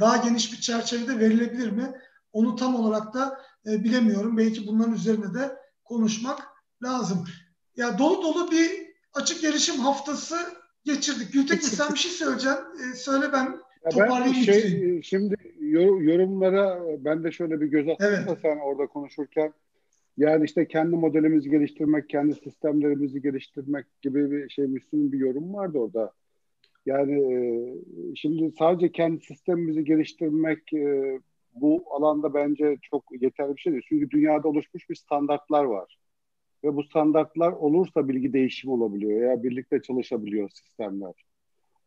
daha geniş bir çerçevede verilebilir mi? Onu tam olarak da e, bilemiyorum. Belki bunların üzerine de konuşmak lazım. Ya dolu dolu bir açık erişim haftası geçirdik. Gültekin sen bir şey söyleyeceksin. E, söyle ben ya. Ben şey, şimdi yorumlara ben de şöyle bir göz attım evet. da sen orada konuşurken yani işte kendi modelimizi geliştirmek, kendi sistemlerimizi geliştirmek gibi bir şey Müslüm'ün bir yorum vardı orada. Yani e, şimdi sadece kendi sistemimizi geliştirmek e, bu alanda bence çok yeterli bir şey değil. Çünkü dünyada oluşmuş bir standartlar var. Ve bu standartlar olursa bilgi değişimi olabiliyor ya birlikte çalışabiliyor sistemler.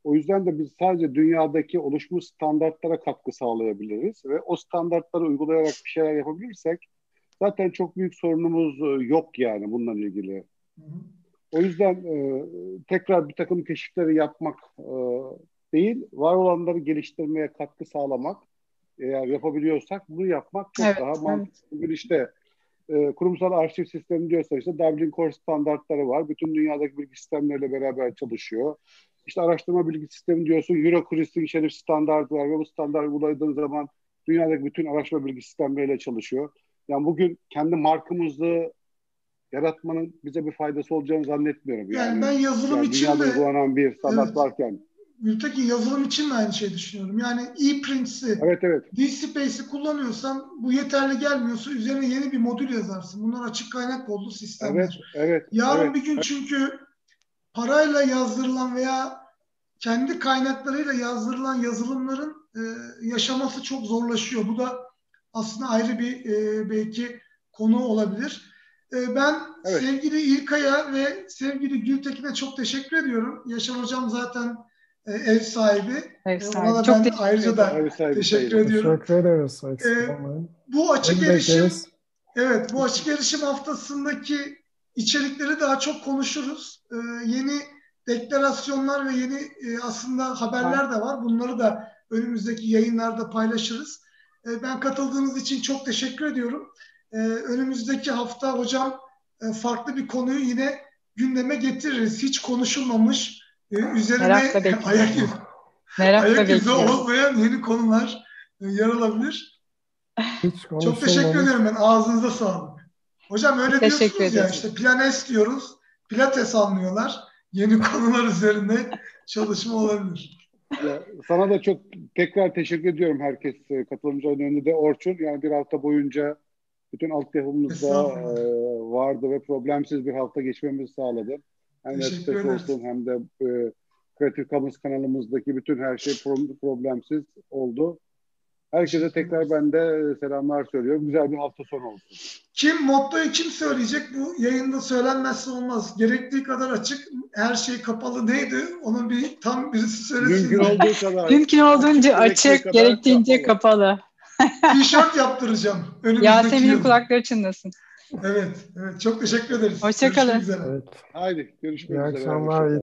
O yüzden de biz sadece dünyadaki oluşmuş standartlara katkı sağlayabiliriz ve o standartları uygulayarak bir şeyler yapabilirsek zaten çok büyük sorunumuz e, yok yani bununla ilgili. O yüzden e, tekrar bir takım keşifleri yapmak e, değil, var olanları geliştirmeye katkı sağlamak, eğer yapabiliyorsak bunu yapmak çok evet, daha mantıklı. Bugün işte e, kurumsal arşiv sistemi diyorsa işte Dublin Core standartları var. Bütün dünyadaki bilgi sistemleriyle beraber çalışıyor. İşte araştırma bilgi sistemi diyorsun, Eurocris'in şerif standartı var ve bu standartı uyguladığın zaman dünyadaki bütün araştırma bilgi sistemleriyle çalışıyor. Yani bugün kendi markamızı yaratmanın bize bir faydası olacağını zannetmiyorum. Yani, yani ben yazılım yani için de uygulanan bir standart evet, varken. Gültekin yazılım için de aynı şeyi düşünüyorum. Yani ePrints'i, evet, evet. DSpace'i kullanıyorsan bu yeterli gelmiyorsa üzerine yeni bir modül yazarsın. Bunlar açık kaynak kodlu sistemler. Evet, evet. Yarın evet, bir gün evet. çünkü parayla yazdırılan veya kendi kaynaklarıyla yazdırılan yazılımların e, yaşaması çok zorlaşıyor. Bu da aslında ayrı bir e, belki konu olabilir. E, ben evet. sevgili İlkay'a ve sevgili Gültekin'e çok teşekkür ediyorum. Yaşar Hocam zaten e, ev sahibi. Ev sahibi. Ona da çok ben ayrıca da teşekkür ediyorum. Teşekkür ederiz. E, bu açık erişim Evet, bu açık erişim haftasındaki içerikleri daha çok konuşuruz. E, yeni deklarasyonlar ve yeni e, aslında haberler de var. Bunları da önümüzdeki yayınlarda paylaşırız. E, ben katıldığınız için çok teşekkür ediyorum. E, önümüzdeki hafta hocam e, farklı bir konuyu yine gündeme getiririz. Hiç konuşulmamış, e, üzerine ayak, ayak izi [laughs] olmayan yeni konular e, yer alabilir. Hiç çok teşekkür ediyorum ben. Ağzınıza sağlık. Hocam öyle teşekkür diyorsunuz ederim. ya işte Planes diyoruz. Pilates anlıyorlar. Yeni konular üzerinde çalışma olabilir. Ya, sana da çok tekrar teşekkür ediyorum herkes e, katılımcıların önünde. Orçun yani bir hafta boyunca bütün altyapımızda e, vardı ve problemsiz bir hafta geçmemizi sağladı. Hem Web olsun hem de e, Creative Commons kanalımızdaki bütün her şey problemsiz oldu. Herkese tekrar ben de selamlar söylüyorum. Güzel bir hafta sonu olsun. Kim mottoyu kim söyleyecek? Bu yayında söylenmezse olmaz. Gerektiği kadar açık, her şey kapalı neydi? Onun bir tam birisi söylesin. Mümkün [laughs] olduğu kadar. Mümkün olduğunca açık, gerektiğince kapalı. Tişört [laughs] yaptıracağım. Yasemin'in kulakları çınlasın. Evet, evet. Çok teşekkür ederiz. Hoşçakalın. Evet. Haydi görüşmek İyi üzere. akşamlar.